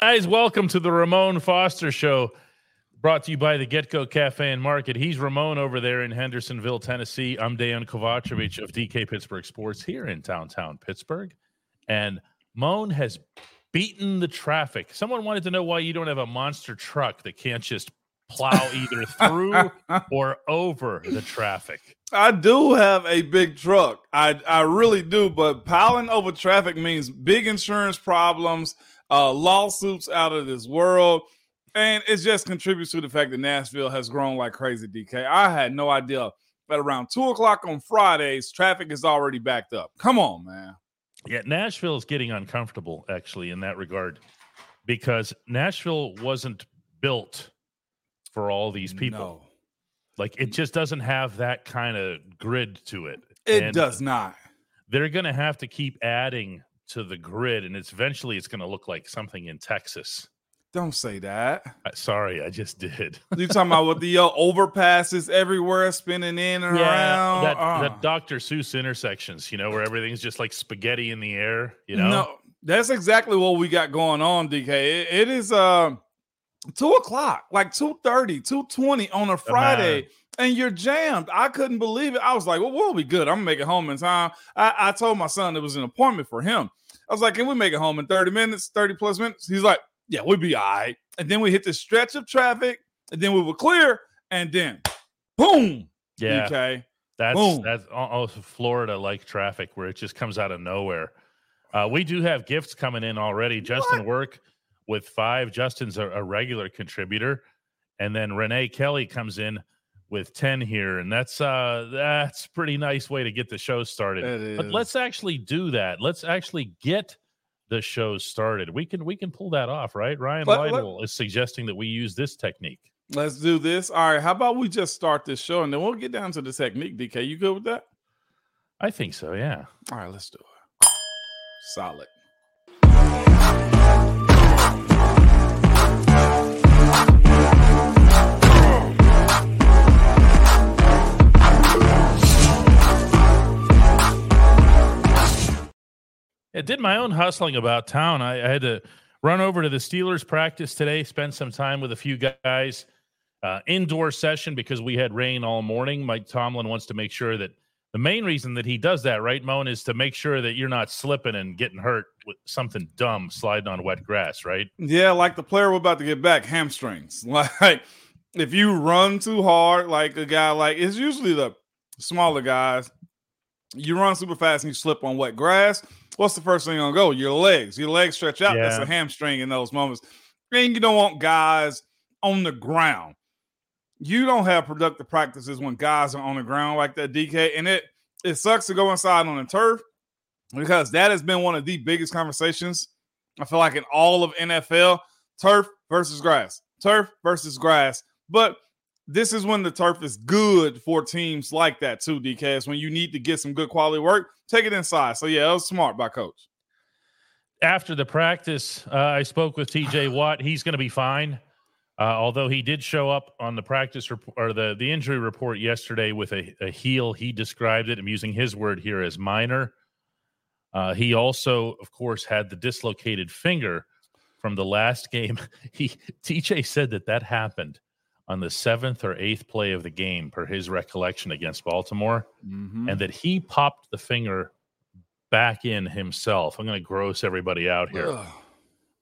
Guys, welcome to the Ramon Foster Show, brought to you by the GetGo Cafe and Market. He's Ramon over there in Hendersonville, Tennessee. I'm Dejan Kovacevic of DK Pittsburgh Sports here in downtown Pittsburgh. And Moan has beaten the traffic. Someone wanted to know why you don't have a monster truck that can't just plow either through or over the traffic. I do have a big truck. I I really do, but piling over traffic means big insurance problems, uh, lawsuits out of this world, and it just contributes to the fact that Nashville has grown like crazy. DK, I had no idea that around two o'clock on Fridays, traffic is already backed up. Come on, man. Yeah, Nashville is getting uncomfortable actually in that regard because Nashville wasn't built for all these people. No, Like it just doesn't have that kind of grid to it. it And does not. They're going to have to keep adding to the grid, and it's eventually it's going to look like something in Texas. Don't say that. Sorry, I just did. You talking about with the uh, overpasses everywhere, spinning in and around? that, Uh. that Dr. Seuss intersections, you know, where everything's just like spaghetti in the air. You know, No, that's exactly what we got going on, DK. It- it is uh two o'clock, like 2:30, 2:20 on a Friday, and you're jammed. I couldn't believe it. I was like, well, we'll be good. I'm gonna make it home in time. I, I told my son it was an appointment for him. I was like, can we make it home in 30 minutes, 30 plus minutes? He's like, yeah, we'll be all right. And then we hit this stretch of traffic, and then we were clear, and then boom. yeah, DK. that's boom. that's almost Florida like traffic where it just comes out of nowhere. Uh, we do have gifts coming in already. Justin Work with five. Justin's a, a regular contributor, and then Renee Kelly comes in with ten here, and that's uh that's pretty nice way to get the show started. But let's actually do that. Let's actually get the show started. We can we can pull that off, right? Ryan Lytle is suggesting that we use this technique. Let's do this. All right. How about we just start this show and then we'll get down to the technique, DK. You good with that? I think so. Yeah. All right, let's do it. Solid. I did my own hustling about town. I, I had to run over to the Steelers practice today, spend some time with a few guys. Uh, indoor session because we had rain all morning. Mike Tomlin wants to make sure that the main reason that he does that, right, Moan, is to make sure that you're not slipping and getting hurt with something dumb sliding on wet grass, right? Yeah, like the player we're about to get back, hamstrings. Like if you run too hard, like a guy like it's usually the smaller guys. You run super fast and you slip on wet grass. What's the first thing gonna go? Your legs. Your legs stretch out. That's a hamstring in those moments. And you don't want guys on the ground. You don't have productive practices when guys are on the ground like that, DK. And it it sucks to go inside on the turf because that has been one of the biggest conversations. I feel like in all of NFL, turf versus grass, turf versus grass. But this is when the turf is good for teams like that too, DK. It's when you need to get some good quality work, take it inside. So yeah, it was smart by coach. After the practice, uh, I spoke with TJ Watt. He's going to be fine. Uh, although he did show up on the practice report or the, the injury report yesterday with a, a heel, he described it. I'm using his word here as minor. Uh, he also, of course, had the dislocated finger from the last game. He TJ said that that happened on the seventh or eighth play of the game, per his recollection against Baltimore, Mhm. and that he popped the finger back in himself. I'm going to gross everybody out here, Ugh.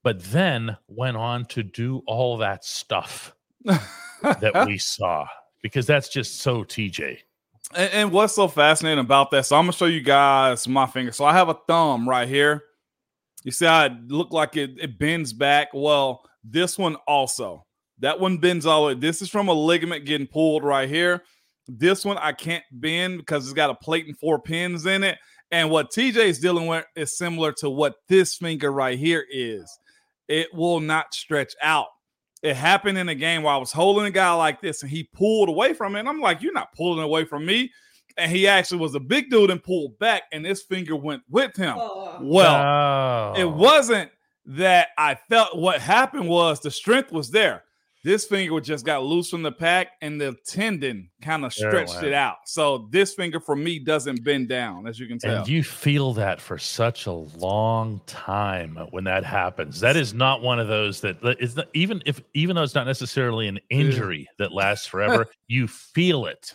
but then went on to do all that stuff that we saw because that's just so TJ. And, and what's so fascinating about that? So I'm gonna show you guys my finger. So I have a thumb right here. You see how it look like it, it bends back? Well, this one also. That one bends all the way. This is from a ligament getting pulled right here. This one I can't bend because it's got a plate and four pins in it. And what TJ is dealing with is similar to what this finger right here is. It will not stretch out. It happened in a game where I was holding a guy like this and he pulled away from it. And I'm like, You're not pulling away from me. And he actually was a big dude and pulled back, and this finger went with him. Oh. Well, Oh. it wasn't that I felt what happened was the strength was there. This finger just got loose from the pack, and the tendon kind of oh, it stretched it out. So this finger for me doesn't bend down, as you can tell. And you feel that for such a long time uh, when that happens. That is not one of those that is not, even if even though it's not necessarily an injury that lasts forever, you feel it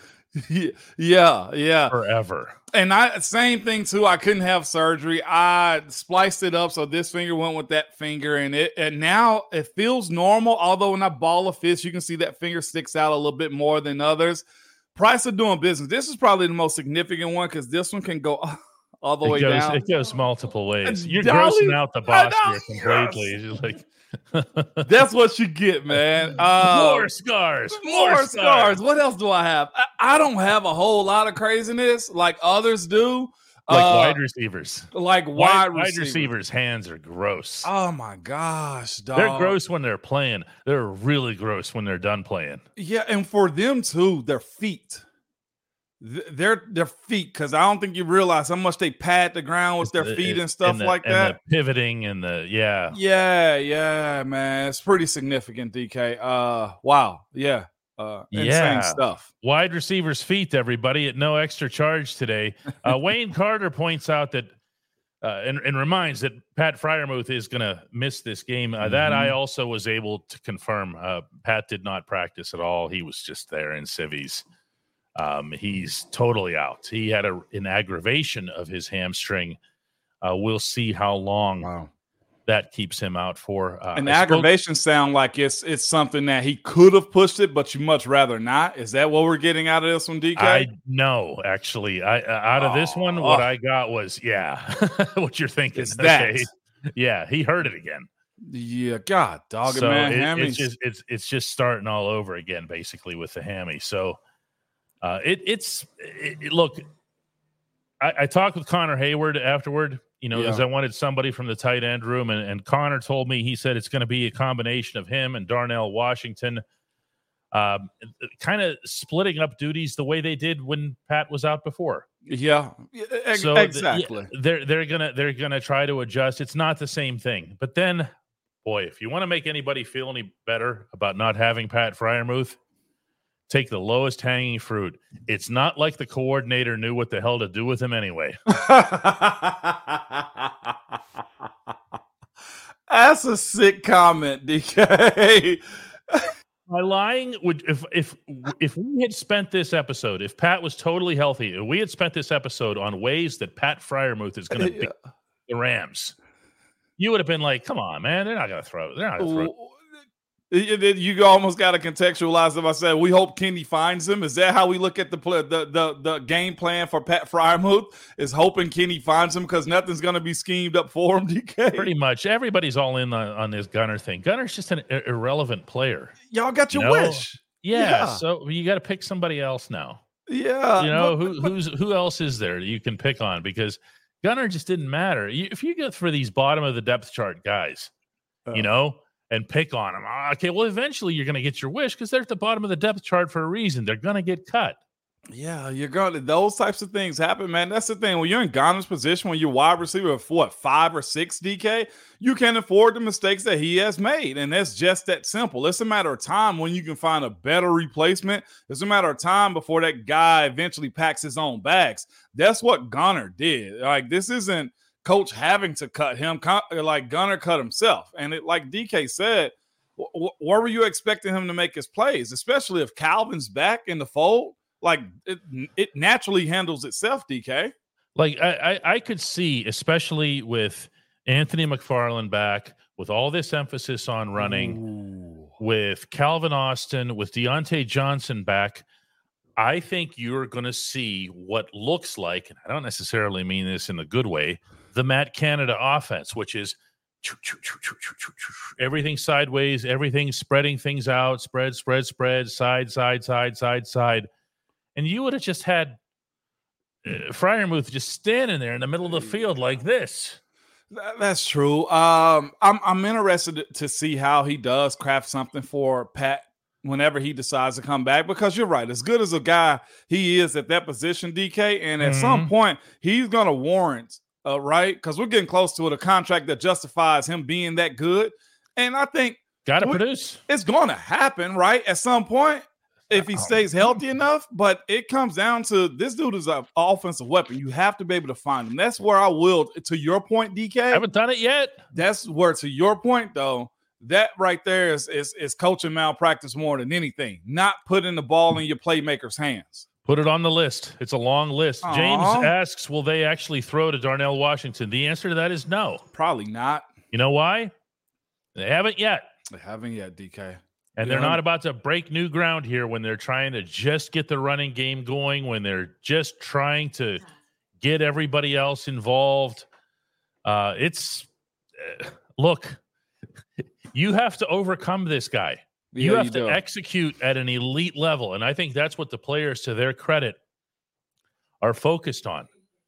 yeah, yeah. forever. And I same thing too. I couldn't have surgery. I spliced it up so this finger went with that finger, and it and now it feels normal. Although when I ball a fist, you can see that finger sticks out a little bit more than others. Price of doing business. This is probably the most significant one because this one can go all the It way goes, down. it goes multiple ways. You're Dolly- grossing out the boss here completely. Just like That's what you get, man. Uh, more scars, more scars. What else do I have? I, I don't have a whole lot of craziness like others do. like Uh, wide receivers. like Wide, wide, wide receivers. receivers' hands are gross. Oh my gosh, dog. They're gross when they're playing. They're really gross when they're done playing. Yeah, and for them too, their feet. Th- Their their feet, because I don't think you realize how much they pad the ground with their The- feet and stuff the- like and that. The pivoting and the yeah. Yeah, yeah, man. It's pretty significant, DK. Uh wow. Yeah. Uh insane Yeah. stuff. Wide receivers' feet, everybody, at no extra charge today. Uh, Wayne Carter points out that uh, and, and reminds that Pat Freiermuth is going to miss this game. Uh, That I Mhm. also was able to confirm. Uh, Pat did not practice at all. He was just there in civvies. Um, he's totally out. He had a, an aggravation of his hamstring. Uh, we'll see how long Wow. that keeps him out for. Uh, And I spoke- aggravation sound like it's it's something that he could have pushed it, but you much rather not. Is that what we're getting out of this one, DK? I know actually. I uh, out of this one, what Oh. I got was yeah, what you're thinking. It's that. Yeah, he heard it again. yeah, God, dog so man. it- hammies. it's just it's it's just starting all over again, basically with the hammy. So uh, it it's it, it- look. I, I talked with Connor Heyward afterward. You know, because Yeah. I wanted somebody from the tight end room, and, and Connor told me he said it's going to be a combination of him and Darnell Washington, um, kind of splitting up duties the way they did when Pat was out before. yeah, e- e- So th- exactly. yeah, they're they're gonna they're gonna try to adjust. It's not the same thing. But then, boy, if you want to make anybody feel any better about not having Pat Freiermuth, take the lowest hanging fruit. It's not like the coordinator knew what the hell to do with him anyway. That's a sick comment, DK. By lying, would if if if we had spent this episode, if Pat was totally healthy, and we had spent this episode on ways that Pat Freiermuth is going to beat the Rams, you would have been like, "Come on, man, they're not going to throw. They're not going to throw." You you almost got to contextualize if I said we hope Kenny finds him. Is that how we look at the play, the, the the game plan for Pat Freiermuth? Is hoping Kenny finds him because nothing's going to be schemed up for him. DK, Pretty much everybody's all in on, on this Gunner thing. Gunner's just an i- irrelevant player. y'all got your No. wish. Yeah, Yeah. so you got to pick somebody else now. Yeah, you know but- who who's who else is there you can pick on because Gunner just didn't matter. If you go for these bottom of the depth chart guys, Uh. you know, and pick on them, ah, okay, well, eventually you're going to get your wish because they're at the bottom of the depth chart for a reason. They're going to get cut. Yeah, you're going to those types of things happen, man. That's the thing. When you're in Gunner's position, when you're wide receiver of what five or six DK, you can afford the mistakes that he has made. And that's just that simple. It's a matter of time when you can find a better replacement. It's a matter of time before that guy eventually packs his own bags. That's what Gunner did. Like, this isn't coach having to cut him, like Gunner cut himself. And it, like DK said, where were you expecting him to make his plays, especially if Calvin's back in the fold? like it, it naturally handles itself, DK. Like I, I, I could see, especially with Anthony McFarland back, with all this emphasis on running, Ooh. with Calvin Austin, with Diontae Johnson back. I think you're going to see what looks like, and I don't necessarily mean this in a good way, the Matt Canada offense, which is everything sideways, everything spreading things out, spread, spread, spread, side, side, side, side, side and you would have just had uh, Freiermuth just standing there in the middle of the field like this. That's true. Um, I'm I'm interested to see how he does craft something for Pat whenever he decides to come back because you're right. As good as a guy he is at that position, DK, and at mm-hmm. some point he's gonna warrant, uh, right? Because we're getting close to it, a contract that justifies him being that good. And I think got to produce. It's going to happen, right? At some point, if he stays healthy enough. But it comes down to this dude is an offensive weapon. You have to be able to find him. That's where I will. To your point, DK, I haven't done it yet. That's where, to your point, though, that right there is is, is coaching malpractice more than anything. Not putting the ball in your playmaker's hands. Put it on the list. It's a long list. Aww. James asks, "Will they actually throw to Darnell Washington?" The answer to that is no. Probably not. You know why? They haven't yet. They haven't yet, DK. And they're not about to break new ground here when they're trying to just get the running game going, when they're just trying to get everybody else involved. Uh, it's uh, look, you have to overcome this guy. You yeah, have you to do. execute at an elite level. And I think that's what the players, to their credit, are focused on.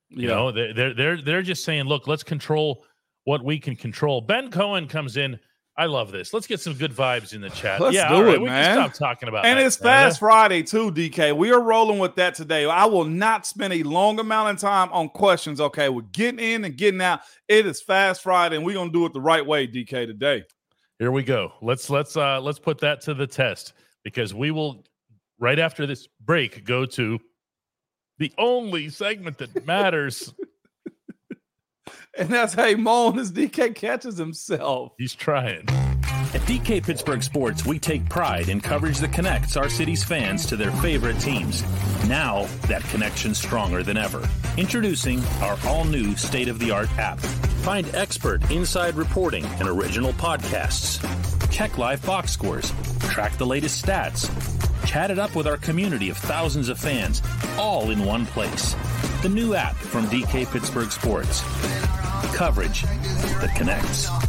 You yeah. know, they're they're they're just saying, look, let's control what we can control. Ben Cohen comes in I love this. Let's get some good vibes in the chat. Let's yeah, do right, it, we man. stop talking about and that, it's Fast Friday too, DK. We are rolling with that today. I will not spend a long amount of time on questions. Okay, we're getting in and getting out. It is Fast Friday, and we're gonna do it the right way, DK. Today. Here we go. Let's let's uh let's put that to the test because we will right after this break go to the only segment that matters. And that's how he moan as DK catches himself. He's trying. At DK Pittsburgh Sports, we take pride in coverage that connects our city's fans to their favorite teams. Now, that connection's stronger than ever. Introducing our all new state of the art app. Find expert inside reporting and original podcasts. Check live box scores. Track the latest stats. Chat it up with our community of thousands of fans, all in one place. The new app from DK Pittsburgh Sports coverage that connects.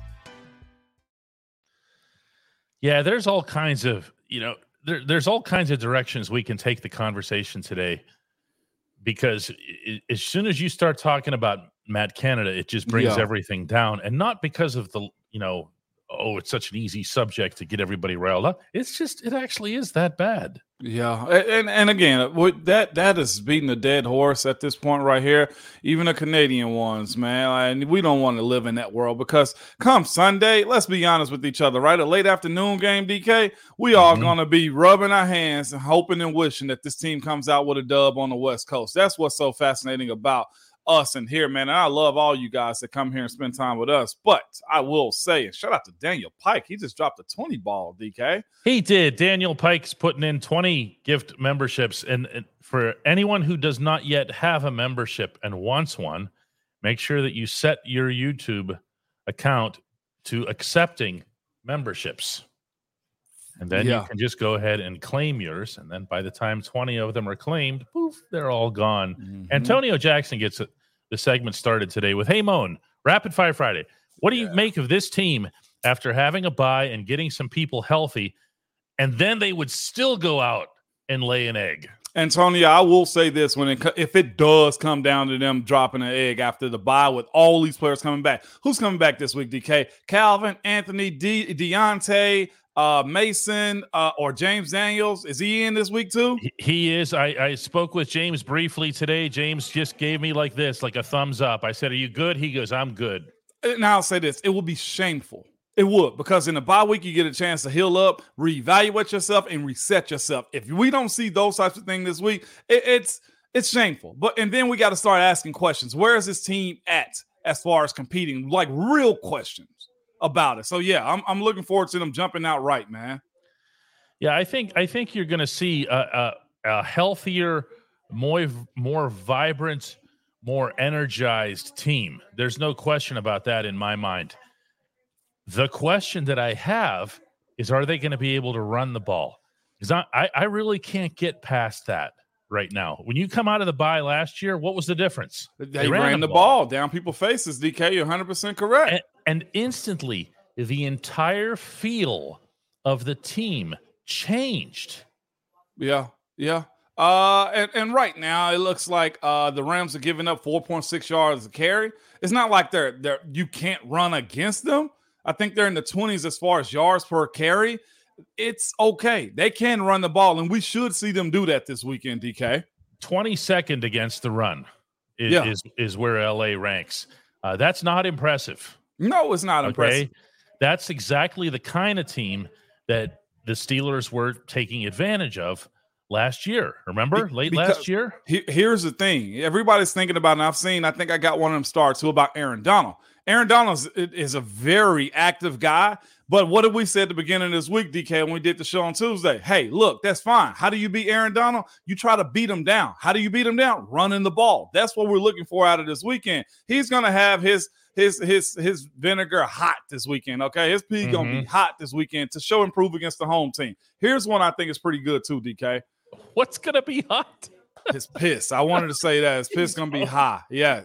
Yeah, there's all kinds of, you know, there, there's all kinds of directions we can take the conversation today because it, as soon as you start talking about Matt Canada, it just brings yeah. everything down, and not because of the you know, oh, it's such an easy subject to get everybody riled up. It's just it actually is that bad. Yeah, and and again, that that is beating a dead horse at this point right here. Even the Canadian ones, man, and we don't want to live in that world because come Sunday, let's be honest with each other, right? A late afternoon game, DK, we all mm-hmm. gonna be rubbing our hands and hoping and wishing that this team comes out with a dub on the West Coast. That's what's so fascinating about us and here, man. And I love all you guys that come here and spend time with us. But I will say, and shout out to Daniel Pike. He just dropped a 20 ball, DK. He did. Daniel Pike's putting in 20 gift memberships. And, for anyone who does not yet have a membership and wants one, make sure that you set your YouTube account to accepting memberships. And then yeah. you can just go ahead and claim yours. And then by the time 20 of them are claimed, poof, they're all gone. Mm-hmm. Antonio Jackson gets the segment started today with Hey Moan, Rapid Fire Friday. What do you yeah. make of this team after having a bye and getting some people healthy? And then they would still go out and lay an egg. Antonio, I will say this: when it if it does come down to them dropping an egg after the bye with all these players coming back, who's coming back this week? DK, Calvin, Anthony, De- Diontae, uh, Mason uh, or James Daniels. Is he in this week too? He is. I, I spoke with James briefly today. James just gave me like this, like a thumbs up. I said, Are you good? He goes, I'm good. Now I'll say this it will be shameful. It would because in the bye week you get a chance to heal up, reevaluate yourself, and reset yourself. If we don't see those types of things this week, it, it's it's shameful. But and then we got to start asking questions. Where is this team at as far as competing? Like real questions about it. So yeah, I'm I'm looking forward to them jumping out right, man. Yeah, I think I think you're going to see a, a, a, healthier, more more vibrant, more energized team. There's no question about that in my mind. The question that I have is, are they going to be able to run the ball? Because I, I, I really can't get past that right now. When you come out of the bye last year, what was the difference? They, they ran, ran, the ball. ball. down people's faces. DK, you're 100 percent correct. And, instantly the entire feel of the team changed. Yeah, yeah. Uh, and, and right now it looks like uh the Rams are giving up 4.6 yards a carry. It's not like they're they're you can't run against them. I think they're in the 20s as far as yards per carry. It's okay. They can run the ball, and we should see them do that this weekend, DK. 22nd against the run is yeah. is, is where LA ranks. Uh, that's not impressive. No, it's not okay? impressive. That's exactly the kind of team that the Steelers were taking advantage of last year. Remember, late last year? He, here's the thing everybody's thinking about, and I've seen, I think I got one of them starts who about Aaron Donald. Aaron Donald is, is a very active guy. But what did we say at the beginning of this week, DK, when we did the show on Tuesday? Hey, look, that's fine. How do you beat Aaron Donald? You try to beat him down. How do you beat him down? Running the ball. That's what we're looking for out of this weekend. He's going to have his his his his vinegar hot this weekend. Okay, his pee mm-hmm. gonna be mm-hmm. hot this weekend to show improve against the home team. Here's one I think is pretty good too, DK. What's gonna be hot? His piss. I wanted to say that his piss gonna be high. Yeah.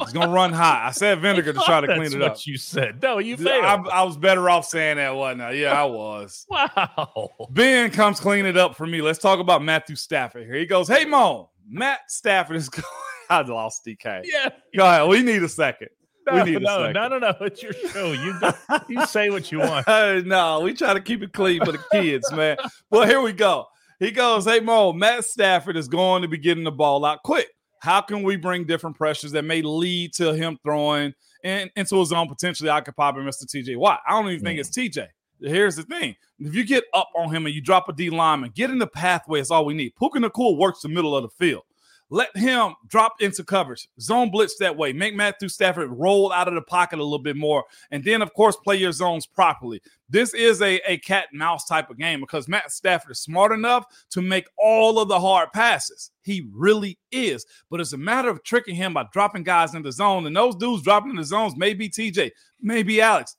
It's gonna run hot. I said vinegar to try to clean it up. What you said? No, you failed. I, I, was better off saying that, wasn't I? Yeah, I was. wow. Ben comes clean it up for me. Let's talk about Matthew Stafford here. He goes, "Hey, Mo, Matt Stafford is going." I lost DK. Yeah. Go ahead. We need a second. No, no, no, no, no. It's your show. You go, you say what you want. no, we try to keep it clean for the kids, man. Well, here we go. He goes, Hey Mo, Matt Stafford is going to be getting the ball out quick. How can we bring different pressures that may lead to him throwing in, into his own potentially occupying Mr. TJ Watt? I don't even think it's TJ. Here's the thing. If you get up on him and you drop a D lineman, get in the pathway is all we need. Puka Nacua works the middle of the field. Let him drop into coverage, zone blitz that way. Make Matthew Stafford roll out of the pocket a little bit more. And then, of course, play your zones properly. This is a, a cat and mouse type of game because Matt Stafford is smart enough to make all of the hard passes. He really is. But it's a matter of tricking him by dropping guys in the zone. And those dudes dropping in the zones may be TJ, maybe Alex,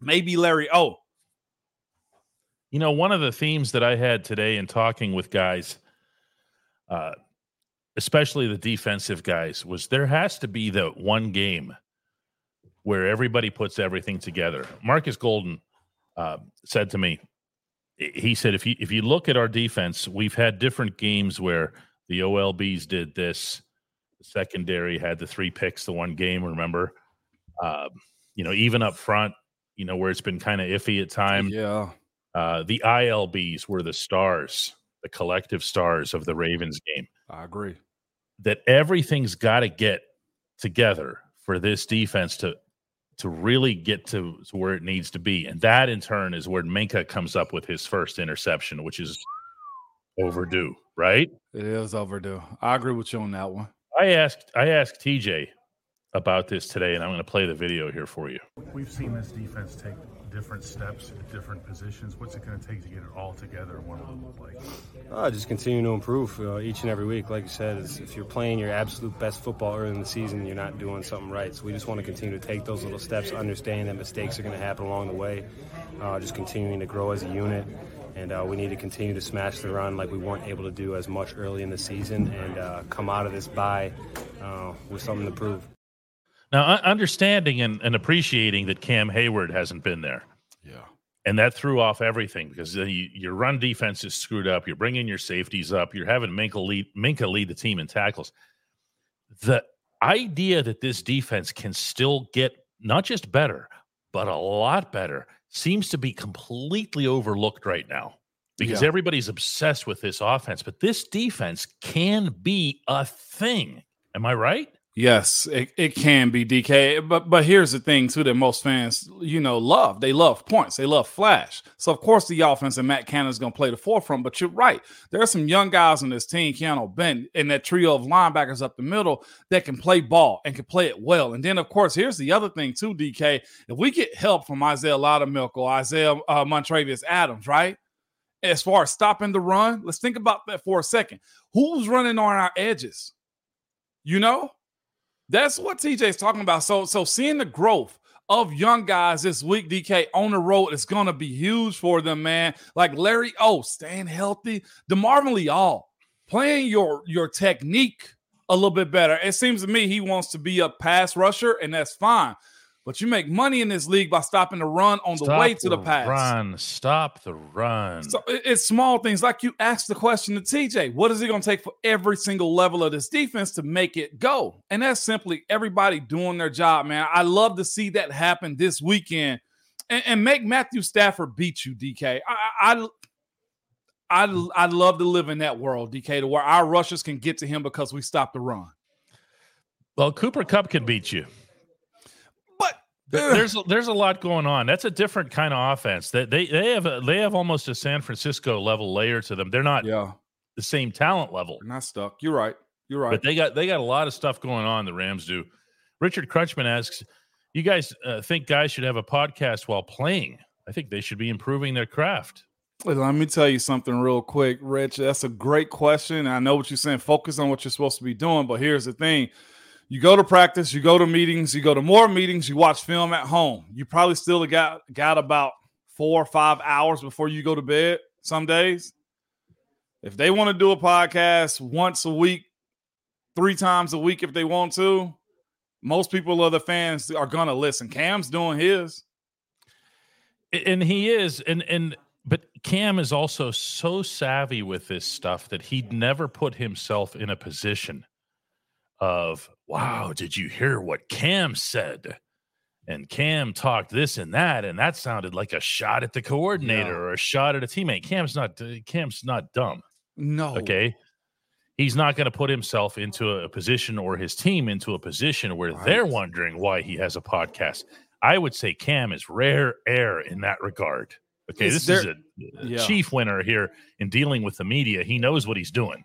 maybe Larry O. You know, one of the themes that I had today in talking with guys, uh, especially the defensive guys, was there has to be the one game where everybody puts everything together. Markus Golden uh, said to me, he said, if you if you look at our defense, we've had different games where the OLBs did this. The secondary had the three picks the one game. Remember, uh, you know, even up front, you know, where it's been kind of iffy at times. Yeah. Uh, the ILBs were the stars the collective stars of the Ravens game. I agree. That everything's got to get together for this defense to to really get to, to where it needs to be. And that in turn is where Minkah comes up with his first interception, which is overdue, right? It is overdue. I agree with you on that one. I asked I asked TJ about this today, and I'm going to play the video here for you. We've seen this defense take different steps at different positions. What's it going to take to get it all together? What will it look like? Uh, just continue to improve uh, each and every week. Like you said, if you're playing your absolute best football early in the season, you're not doing something right. So we just want to continue to take those little steps, understand that mistakes are going to happen along the way, uh, just continuing to grow as a unit. And uh, we need to continue to smash the run like we weren't able to do as much early in the season and uh, come out of this bye uh, with something to prove. Now, understanding and, and, appreciating that Cam Heyward hasn't been there. Yeah. And that threw off everything because you, your run defense is screwed up. You're bringing your safeties up. You're having Minkah lead, Minkah lead the team in tackles. The idea that this defense can still get not just better, but a lot better seems to be completely overlooked right now because yeah. everybody's obsessed with this offense. But this defense can be a thing. Am I right? Yes, it, it can be DK. But but here's the thing too that most fans, you know, love. They love points. They love flash. So of course the offense and Matt Canada is gonna play the forefront. But you're right. There are some young guys on this team, Keanu Ben, and that trio of linebackers up the middle that can play ball and can play it well. And then of course, here's the other thing too, DK. If we get help from Isaiah Loudermilk or Isaiah uh, Montravius Adams, right? As far as stopping the run, let's think about that for a second. Who's running on our edges? You know, that's what TJ's talking about. So, so seeing the growth of young guys this week, DK on the road is going to be huge for them, man. Like Larry O, staying healthy, DeMarvin Leal playing your your technique a little bit better. It seems to me he wants to be a pass rusher, and that's fine. But you make money in this league by stopping the run on Stop the way to the, the pass. Run. Stop the run. So it's small things like you asked the question to TJ what is it going to take for every single level of this defense to make it go? And that's simply everybody doing their job, man. I love to see that happen this weekend and, and make Matthew Stafford beat you, DK. I, I, I, I'd love to live in that world, DK, to where our rushers can get to him because we stopped the run. Well, Cooper Kupp can beat you there's there's a lot going on. That's a different kind of offense. That they they have a, they have almost a San Francisco level layer to them. They're not yeah. the same talent level. They're not stuck. You're right. You're right. But they got they got a lot of stuff going on. The Rams do. Richard Crutchman asks, "You guys uh, think guys should have a podcast while playing? I think they should be improving their craft." Let me tell you something real quick, Rich. That's a great question. I know what you're saying. Focus on what you're supposed to be doing. But here's the thing you go to practice, you go to meetings, you go to more meetings, you watch film at home. You probably still got got about four or five hours before you go to bed some days. If they want to do a podcast once a week, three times a week if they want to, most people of the fans are gonna listen. Cam's doing his. And he is, and and but Cam is also so savvy with this stuff that he'd never put himself in a position of wow, did you hear what Cam said? And Cam talked this and that, and that sounded like a shot at the coordinator or a shot at a teammate. Cam's not uh, Cam's not dumb. No. Okay. He's not going to put himself into a position or his team into a position where right. they're wondering why he has a podcast. I would say Cam is rare air in that regard. Okay, is this there, is a, a yeah. chief winner here in dealing with the media. He knows what he's doing.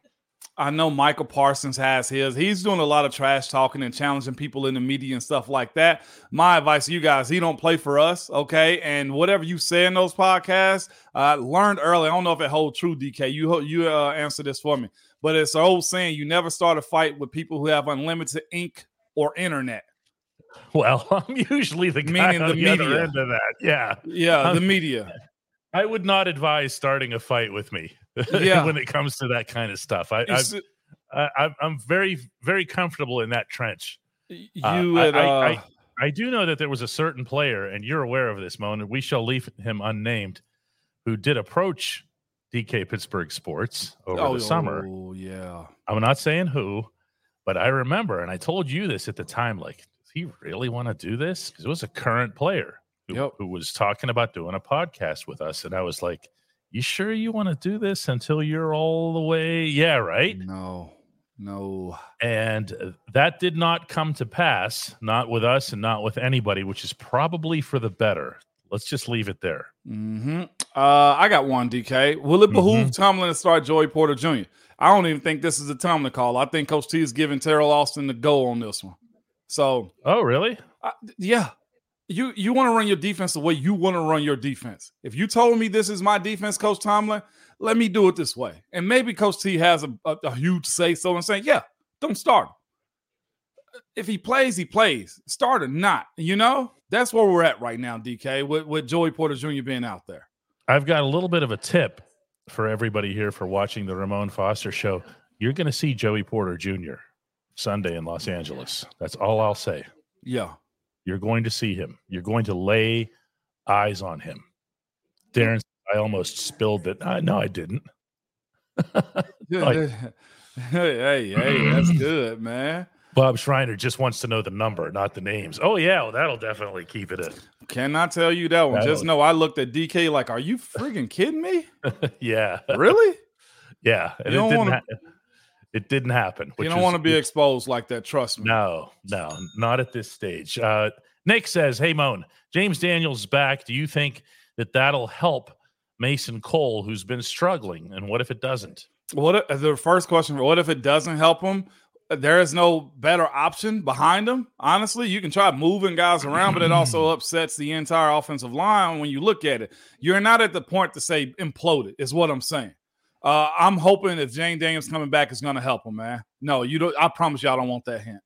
I know Micah Parsons has his. He's doing a lot of trash talking and challenging people in the media and stuff like that. My advice to you guys: he don't play for us, okay? And whatever you say in those podcasts, I uh, learned early. I don't know if it holds true, DK. You you uh, answer this for me, but it's an old saying: you never start a fight with people who have unlimited ink or internet. Well, I'm usually the guy Meaning on the, the media. other end of that. Yeah, yeah, um, the media. I would not advise starting a fight with me. Yeah. when it comes to that kind of stuff. I, I, am very, very comfortable in that trench. You, uh, had, I, uh... I, I, do know that there was a certain player, and you're aware of this, Moan, and we shall leave him unnamed, who did approach DK Pittsburgh Sports over oh, the summer. Oh, yeah. I'm not saying who, but I remember, and I told you this at the time, like, does he really want to do this? Because it was a current player who, yep. who was talking about doing a podcast with us, and I was like – You sure you want to do this until you're all the way? Yeah, right. No, no. And uh, that did not come to pass, not with us and not with anybody, which is probably for the better. Let's just leave it there. Mm-hmm. Uh, I got one, DK. Will it behoove Mhm. Tomlin to start Joey Porter Jr.? I don't even think this is a Tomlin call. I think Coach T is giving Teryl Austin the go on this one. So, oh, really? Uh, yeah. You you want to run your defense the way you want to run your defense. If you told me this is my defense, Coach Tomlin, let me do it this way. And maybe Coach T has a, a, a huge say so and saying, yeah, don't start. If he plays, he plays. Start or not. You know, that's where we're at right now, DK, with, with Joey Porter Jr. being out there. I've got a little bit of a tip for everybody here for watching the Ramon Foster show. You're going to see Joey Porter Jr. Sunday in Los Angeles. That's all I'll say. Yeah. You're going to see him. You're going to lay eyes on him. Darren, I almost spilled it. Uh, no, I didn't. Like- hey, hey, that's good, man. Bob Schreiner just wants to know the number, not the names. Oh yeah, well, that'll definitely keep it in. Cannot tell you that one. That'll- Just know I looked at DK like, are you friggin' kidding me? yeah, Really? yeah. And You it don't didn't. wanna- ha- it didn't happen. You don't is- want to be exposed like that. Trust me. No, no, not at this stage. Uh, Nick says, "Hey, Moan, James Daniels is back. Do you think that that'll help Mason Cole, who's been struggling? And what if it doesn't? What if, the first question? What if it doesn't help him? There is no better option behind him. Honestly, you can try moving guys around, but it also upsets the entire offensive line when you look at it. You're not at the point to say imploded. Is what I'm saying. Uh, I'm hoping if Jane Daniels coming back is going to help him, man. No, you don't. I promise I don't want that hint.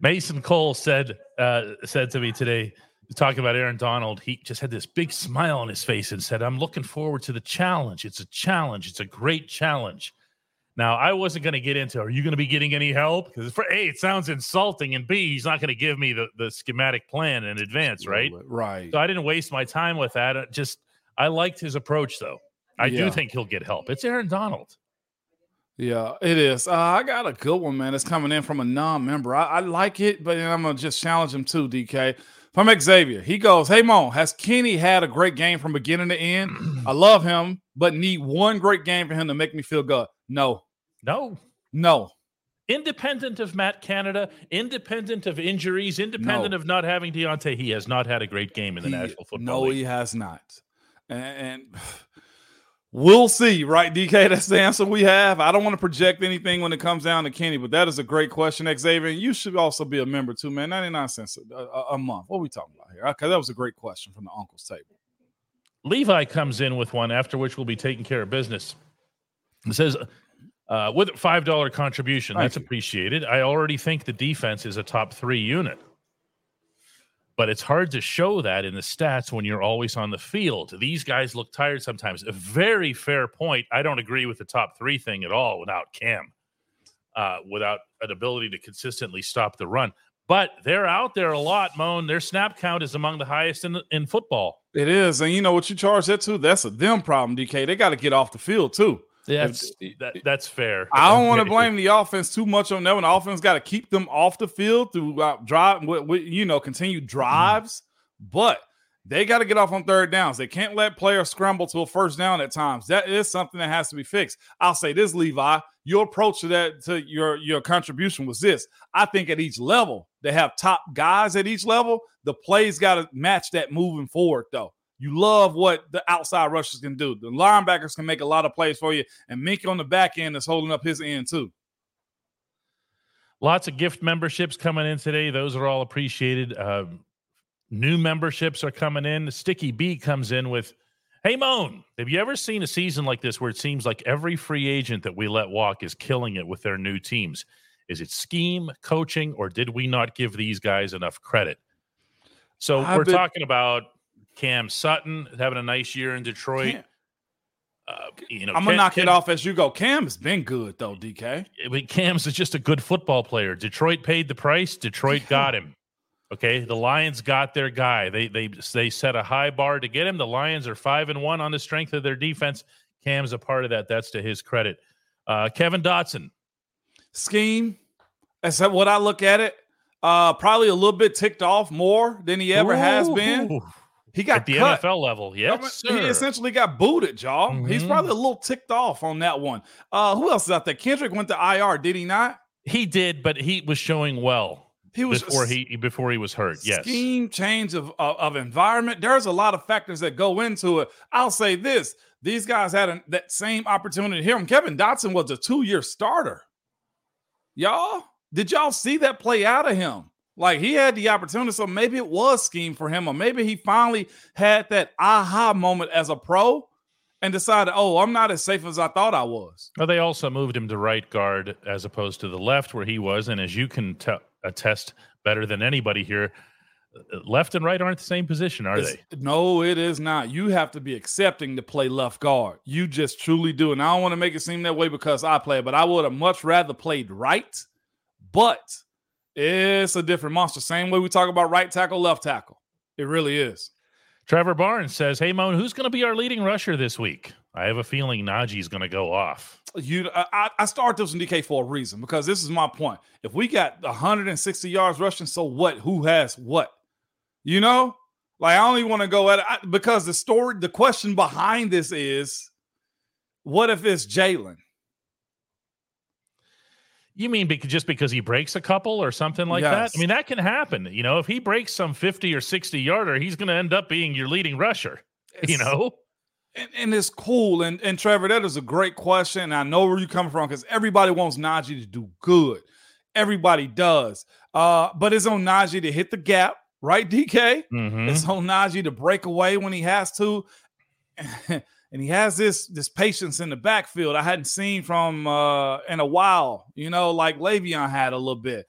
Mason Cole said uh, said to me today, talking about Aaron Donald. He just had this big smile on his face and said, "I'm looking forward to the challenge. It's a challenge. It's a great challenge." Now, I wasn't going to get into. Are you going to be getting any help? Because for a, it sounds insulting, and b, he's not going to give me the the schematic plan in advance, right? Right. So I didn't waste my time with that. Uh, Just I liked his approach, though. I Yeah. do think he'll get help. It's Aaron Donald. Yeah, it is. Uh, I got a good one, man. It's coming in from a non-member. I, I like it, but I'm gonna just challenge him too, DK. From Xavier, he goes, "Hey, Mo, has Kenny had a great game from beginning to end? I love him, but need one great game for him to make me feel good. No, No, no, independent of Matt Canada, independent of injuries, independent No. of not having Diontae, he has not had a great game in the He- National Football no, League. he has not. And, and we'll see, right, DK? That's the answer we have. I don't want to project anything when it comes down to Kenny, but that is a great question, Xavier. And you should also be a member too, man. 99 cents a, a, a month. What are we talking about here? Okay, that was a great question from the uncle's table. Levi comes in with one, after which we'll be taking care of business. It says, uh, with a five dollar contribution, Thank that's appreciated. I already think the defense is a top three unit, but it's hard to show that in the stats when you're always on the field. These guys look tired sometimes. A very fair point. I don't agree with the top three thing at all without Cam, uh, without an ability to consistently stop the run. But they're out there a lot, Moan. Their snap count is among the highest in in football. It is. And you know what you charge that to? That's a them problem, DK. They got to get off the field too. That's that, that's fair. I don't want to blame the offense too much on them. And the offense got to keep them off the field through uh, drive, with, with, you know, continued drives. But they got to get off on third downs. They can't let players scramble to a first down at times. That is something that has to be fixed. I'll say this, Levi. Your approach to that to your your contribution was this. I think at each level they have top guys at each level. The plays got to match that moving forward, though. You love what the outside rushers can do. The linebackers can make a lot of plays for you, and Minky on the back end is holding up his end too. Lots of gift memberships coming in today. Those are all appreciated. Um, new memberships are coming in. Sticky B comes in with, "Hey Moan, have you ever seen a season like this where it seems like every free agent that we let walk is killing it with their new teams? Is it scheme, coaching, or did we not give these guys enough credit?" So I've we're been- talking about Cam Sutton having a nice year in Detroit. Cam- Uh, you know, I'm gonna Cam- knock Cam- it off as you go. Cam has been good though, DK. I mean, Cam's is just a good football player. Detroit paid the price. Detroit got him. Okay, the Lions got their guy. They they they set a high bar to get him. The Lions are five and one on the strength of their defense. Cam's a part of that. That's to his credit. Uh, Kevin Dotson. Scheme. That's what I look at it. Uh, probably a little bit ticked off more than he ever has been. He got at the cut. NFL level. Yes, I mean, he essentially got booted, y'all. He's Mhm. probably a little ticked off on that one. Uh, who else is out there? Kendrick went to IR, did he not? He did, but he was showing well. He was before he before he was hurt. Yes. Scheme change of, of of environment. There's a lot of factors that go into it. I'll say this: these guys had an, that same opportunity here. Kevin Dotson was a two year starter. Y'all, did y'all see that play out of him? Like he had the opportunity, so maybe it was scheme for him, or maybe he finally had that aha moment as a pro and decided, oh, I'm not as safe as I thought I was. Well, they also moved him to right guard as opposed to the left where he was, and as you can te- attest better than anybody here, uh, left and right aren't the same position, are It's- they? No, it is not. You have to be accepting to play left guard. You just truly do. And I don't want to make it seem that way because I play, but I would have much rather played right. But it's a different monster. Same way we talk about right tackle, left tackle. It really is. Trevor Barnes says, "Hey Moan, who's going to be our leading rusher this week? I have a feeling Najee's going to go off." You, I, I started this in DK for a reason because this is my point. If we got 160 yards rushing, so what? Who has what? You know, like I only want to go at it I, because the story, the question behind this is, what if it's Jalen? You mean because, just because he breaks a couple or something like that? I mean, that can happen. You know, if he breaks some 50 or 60 yarder, he's going to end up being your leading rusher. you know? and, and it's cool. And and Trevor, that is a great question. And I know where you come from because everybody wants Najee to do good. Everybody does. Uh, but it's on Najee to hit the gap, right, DK? Mhm. It's on Najee to break away when he has to. and he has this this patience in the backfield I hadn't seen from uh in a while, you know, like Le'Veon had a little bit.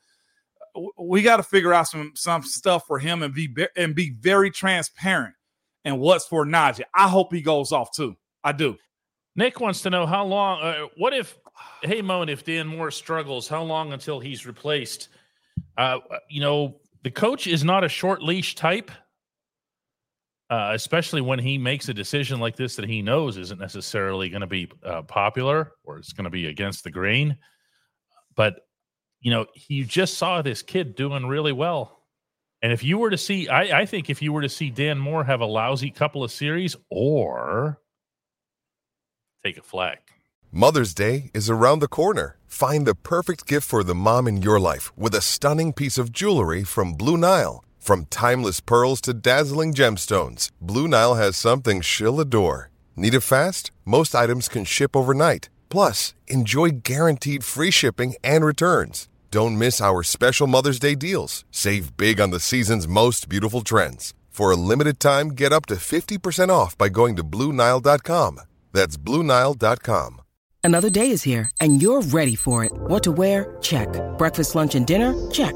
We got to figure out some some stuff for him and be and be very transparent and what's for Najee. I hope he goes off too. I do. Nick wants to know how long. Uh, what if, hey Moan, if Dan Moore struggles, how long until he's replaced? Uh, you know, the coach is not a short leash type, uh, especially when he makes a decision like this that he knows isn't necessarily going to be uh, popular or it's going to be against the grain. But you know, you just saw this kid doing really well. And if you were to see, I, I think if you were to see Dan Moore have a lousy couple of series or take a flag. Mother's Day is around the corner. Find the perfect gift for the mom in your life with a stunning piece of jewelry from Blue Nile. From timeless pearls to dazzling gemstones, Blue Nile has something she'll adore. Need it fast? Most items can ship overnight. Plus, enjoy guaranteed free shipping and returns. Don't miss our special Mother's Day deals. Save big on the season's most beautiful trends. For a limited time, get up to 50% off by going to BlueNile.com. That's BlueNile.com. Another day is here, and you're ready for it. What to wear? Check. Breakfast, lunch, and dinner? Check.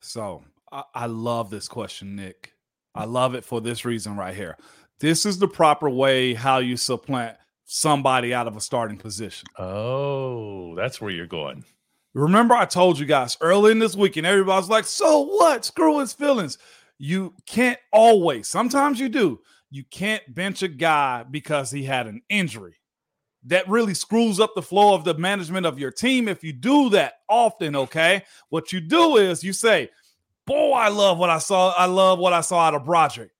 So I, I love this question, Nick. I love it for this reason right here. This is the proper way how you supplant somebody out of a starting position. Oh, that's where you're going. Remember, I told you guys early in this week, and everybody's like, so what? Screw his feelings. You can't always, sometimes you do. You can't bench a guy because he had an injury. That really screws up the flow of the management of your team if you do that often, okay? What you do is you say, Boy, I love what I saw. I love what I saw out of Broderick.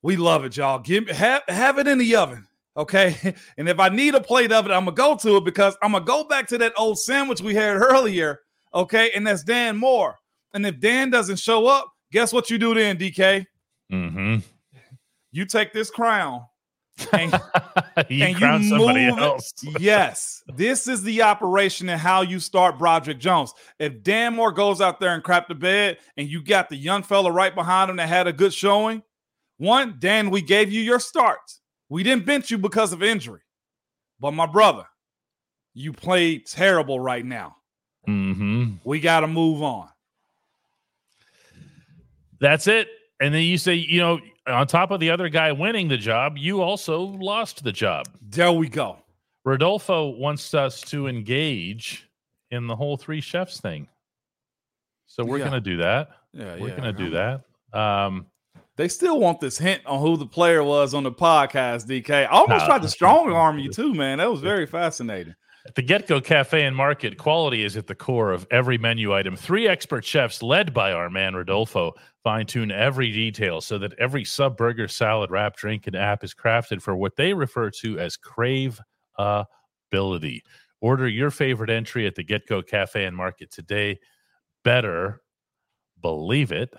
We love it, y'all. Give have, have it in the oven. Okay. And if I need a plate of it, I'm gonna go to it because I'm gonna go back to that old sandwich we had earlier. Okay. And that's Dan Moore. And if Dan doesn't show up, guess what you do then, DK? Mm-hmm. You take this crown and, you and crown somebody move else. yes, this is the operation and how you start Broderick Jones. If Dan Moore goes out there and crap the bed, and you got the young fella right behind him that had a good showing, one, Dan, we gave you your start. We didn't bench you because of injury, but my brother, you played terrible right now. Mm-hmm. We got to move on. That's it. And then you say, you know, on top of the other guy winning the job, you also lost the job. There we go. Rodolfo wants us to engage in the whole three chefs thing. So we're Yeah. going to do that. Yeah, we're yeah, going to do that. Um, They still want this hint on who the player was on the podcast, DK. I almost Nah. tried to strong arm you too, man. That was very fascinating. At the GetGo Cafe and Market, quality is at the core of every menu item. Three expert chefs, led by our man Rodolfo, fine tune every detail so that every sub burger, salad, wrap, drink, and app is crafted for what they refer to as crave ability. Order your favorite entry at the GetGo Cafe and Market today. Better believe it.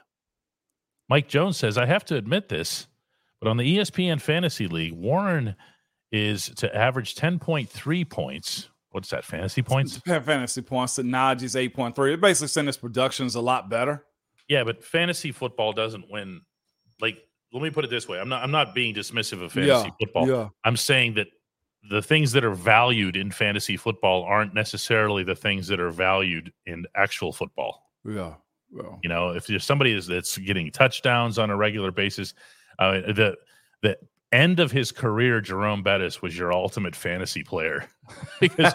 Mike Jones says, I have to admit this, but on the ESPN Fantasy League, Warren is to average 10.3 points. What's that, fantasy points? Fantasy points to Najee's 8.3. It basically saying his production's a lot better. Yeah, but fantasy football doesn't win. Like, let me put it this way: I'm not. I'm not being dismissive of fantasy Yeah, football. yeah. I'm saying that the things that are valued in fantasy football aren't necessarily the things that are valued in actual football. Yeah. Well, You know, if there's somebody is- that's getting touchdowns on a regular basis, uh, the the end of his career, Jerome Bettis was your ultimate fantasy player because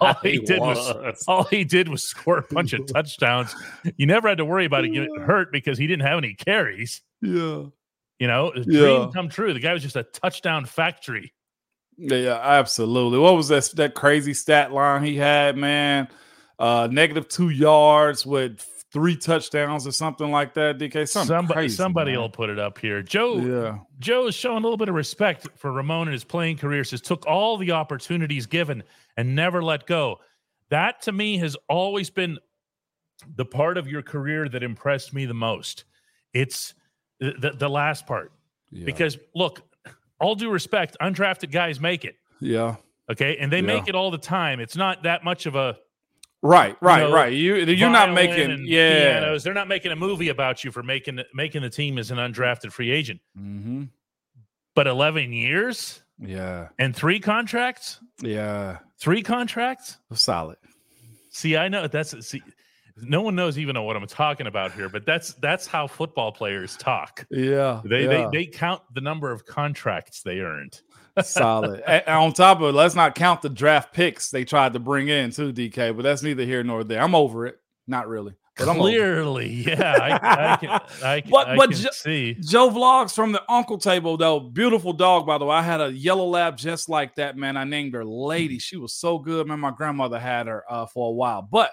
all he, He did was. was. all he did was score a bunch of touchdowns. You never had to worry about it getting hurt because he didn't have any carries. Yeah. You know, a Yeah. dream come true. The guy was just a touchdown factory. Yeah, yeah, absolutely. What was that that crazy stat line he had, man? Uh negative two yards with three touchdowns or something like that. DK, something somebody crazy, somebody man. will put it up here. Joe Yeah. Joe is showing a little bit of respect for Ramon in his playing career. Says took all the opportunities given and never let go. That to me has always been the part of your career that impressed me the most. It's the, the, the last part. Because look, all due respect, undrafted guys make it. Yeah. Okay. And they Yeah. make it all the time. It's not that much of a Right, right, know, right. You you're not making yeah. pianos. They're not making a movie about you for making making the team as an undrafted free agent. Mm-hmm. But 11 years Yeah. and three contracts, Yeah. three contracts. Solid. See, I know that's see. No one knows even what I'm talking about here, but that's that's how football players talk. Yeah. They yeah. they they count the number of contracts they earned. Solid. and on top of it, let's not count the draft picks they tried to bring in too, DK. But that's neither here nor there. I'm over it. Not really. But I'm over it. Clearly, yeah, I, I can I, can- But I but can Jo- see. Joe Vlogs from the Uncle Table though, beautiful dog by the way. I had a yellow lab just like that, man. I named her Lady. She was so good, man. My grandmother had her uh, for a while. But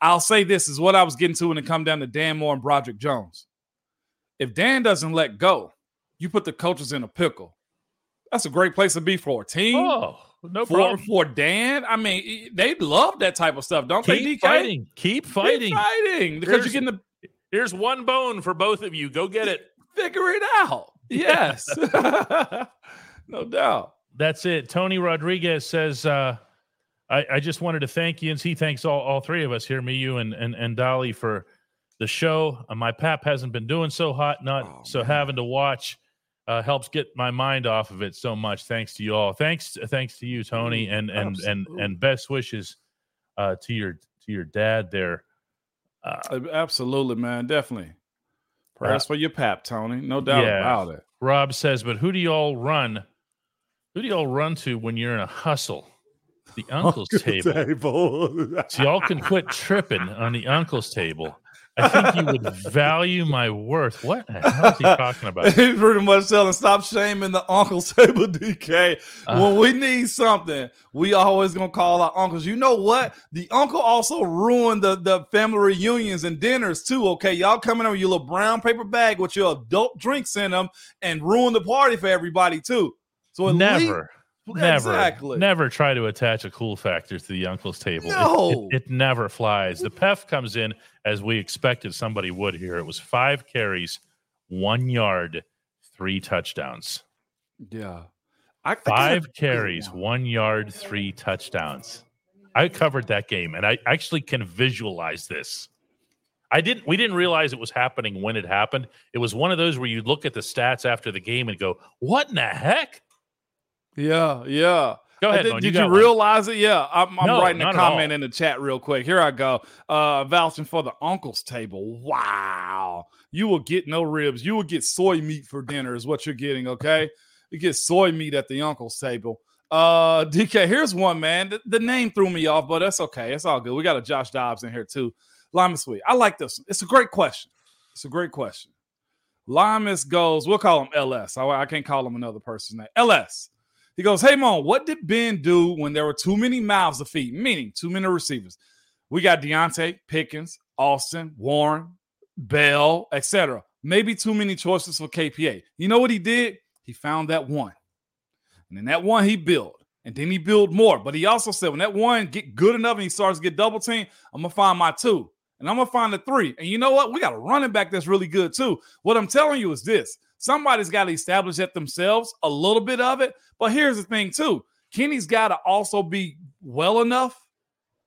I'll say this is what I was getting to when it come down to Dan Moore and Broderick Jones. If Dan doesn't let go, you put the coaches in a pickle. That's a great place to be for a team. Oh, no for, problem. For Dan, I mean, they love that type of stuff, don't they? Keep DK? fighting. Keep fighting. Keep fighting because you're Here's- getting the Here's one bone for both of you. Go get it. figure it out. Yes, no doubt. That's it. Tony Rodriguez says, uh, I, I just wanted to thank you, and he thanks all, all three of us here, me, you, and and, and Dolly for the show. Uh, my pap hasn't been doing so hot, not Oh, so having to watch uh, helps get my mind off of it so much. Thanks to you all. Thanks, thanks to you, Tony, and and and and best wishes uh, to your to your dad there. Uh, Absolutely, man. Definitely. Prayers for your pap, Tony. No doubt Yeah. about it. Rob says, but who do y'all run? Who do y'all run to when you're in a hustle? The uncle's table. table. So y'all can quit tripping on the uncle's table. I think you would value my worth. What the hell is he talking about? He's pretty much telling stop shaming the uncle's table, DK. Uh. when we need something, we always gonna call our uncles. You know what? The uncle also ruined the, the family reunions and dinners too. Okay, y'all coming in with your little brown paper bag with your adult drinks in them and ruin the party for everybody too. So Never. least- Never, Exactly. never try to attach a cool factor to the uncle's table. It- No. It, it never flies. The PEF comes in as we expected somebody would here. It was five carries, one yard, three touchdowns. Yeah. I, Five I carries, one yard, three touchdowns. I covered that game, and I actually can visualize this. I didn't. We didn't realize it was happening when it happened. It was one of those where you look at the stats after the game and go, "What in the heck?" Yeah, yeah. Go ahead. Did, Moan, did you, you, realize it? Yeah, I'm, I'm no, writing a comment in the chat real quick. Here I go. Uh, vouching for the uncle's table. Wow, you will get no ribs. You will get soy meat for dinner. Is what you're getting. Okay, you get soy meat at the uncle's table. Uh, DK, here's one man. The, the, name threw me off, but that's okay. It's all good. We got a Josh Dobbs in here too. Limas Sweet. I like this. It's a great question. It's a great question. Limas goes. We'll call him LS. I, I can't call him another person's name. LS. He goes, Hey, Mom, what did Ben do when there were too many mouths to feed? Meaning, too many receivers. We got Diontae, Pickens, Austin, Warren, Bell, etc. Maybe too many choices for KPA. You know what he did? He found that one. And then that one he built. And then he built more. But he also said, when that one get good enough and he starts to get double team, I'm gonna find my two. And I'm gonna find the three. And you know what? We got a running back that's really good too. What I'm telling you is this somebody's got to establish it themselves, a little bit of it. But here's the thing, too. Kenny's got to also be well enough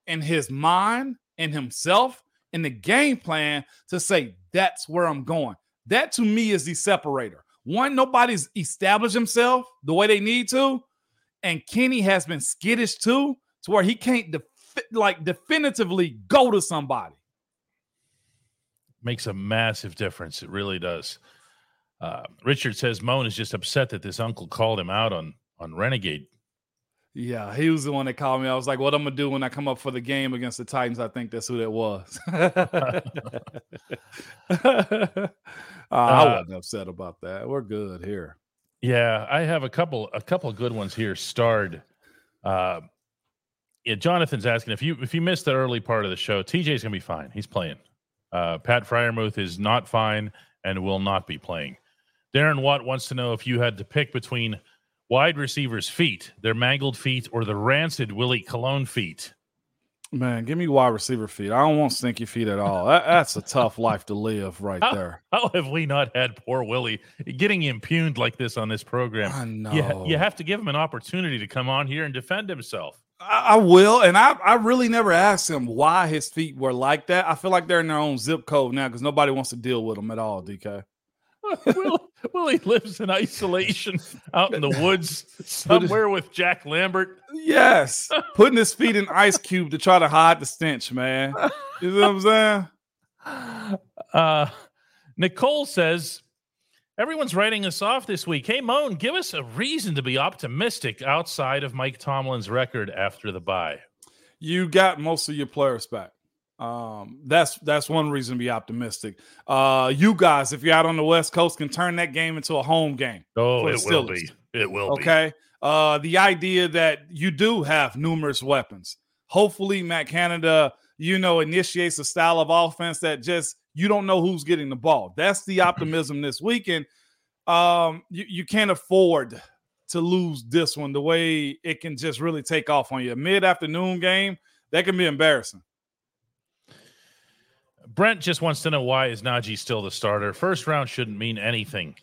in his mind and himself in the game plan to say, that's where I'm going. That to me is the separator. One, nobody's established himself the way they need to. And Kenny has been skittish too, to where he can't def- like definitively go to somebody. Makes a massive difference. It really does. Uh, Richard says Moan is just upset that this uncle called him out on on Renegade. Yeah, he was the one that called me. I was like, "What I'm gonna do when I come up for the game against the Titans?" I think that's who that was. uh, I wasn't upset about that. We're good here. Yeah, I have a couple a couple good ones here. Starred. Uh, yeah, Jonathan's asking if you if you missed the early part of the show, TJ's gonna be fine. He's playing. Uh, Pat Freiermuth is not fine and will not be playing. Darren Watt wants to know if you had to pick between wide receivers' feet, their mangled feet, or the rancid Willie Colon feet. Man, give me wide receiver feet. I don't want stinky feet at all. That, that's a tough life to live right how, there. How have we not had poor Willie getting impugned like this on this program? I know. You, you have to give him an opportunity to come on here and defend himself. I, I will, and I, I really never asked him why his feet were like that. I feel like they're in their own zip code now because nobody wants to deal with them at all, DK. Willie, lives in isolation out in the woods somewhere with Jack Lambert. Yes, putting his feet in ice cube to try to hide the stench, man. You know what I'm saying? Uh, Nicole says everyone's writing us off this week. Hey, Moan, give us a reason to be optimistic outside of Mike Tomlin's record after the bye. You got most of your players back. Um, that's that's one reason to be optimistic. Uh, you guys, if you're out on the West Coast, can turn that game into a home game. Oh, it will be. It will okay? be. Uh, the idea that you do have numerous weapons. Hopefully, Matt Canada, you know, initiates a style of offense that just you don't know who's getting the ball. That's the optimism this weekend. Um, you, you can't afford to lose this one the way it can just really take off on you. Mid afternoon game, that can be embarrassing. Brent just wants to know why is Najee still the starter? First round shouldn't mean anything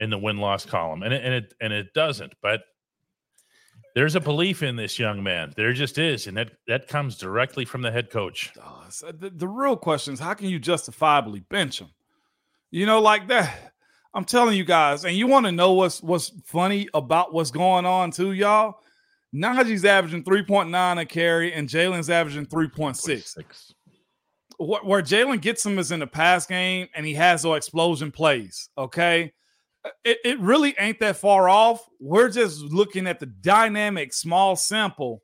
in the win loss column, and it, and it and it doesn't. But there's a belief in this young man. There just is, and that that comes directly from the head coach. Oh, so uh, the, the real question is, how can you justifiably bench him? You know, like that. I'm telling you guys, and you want to know what's what's funny about what's going on too, y'all. Najee's averaging 3.9 a carry, and Jalen's averaging 3.6 where Jalen gets him is in the pass game and he has those explosion plays. Okay. Uh, it, it really ain't that far off. We're just looking at the dynamic small sample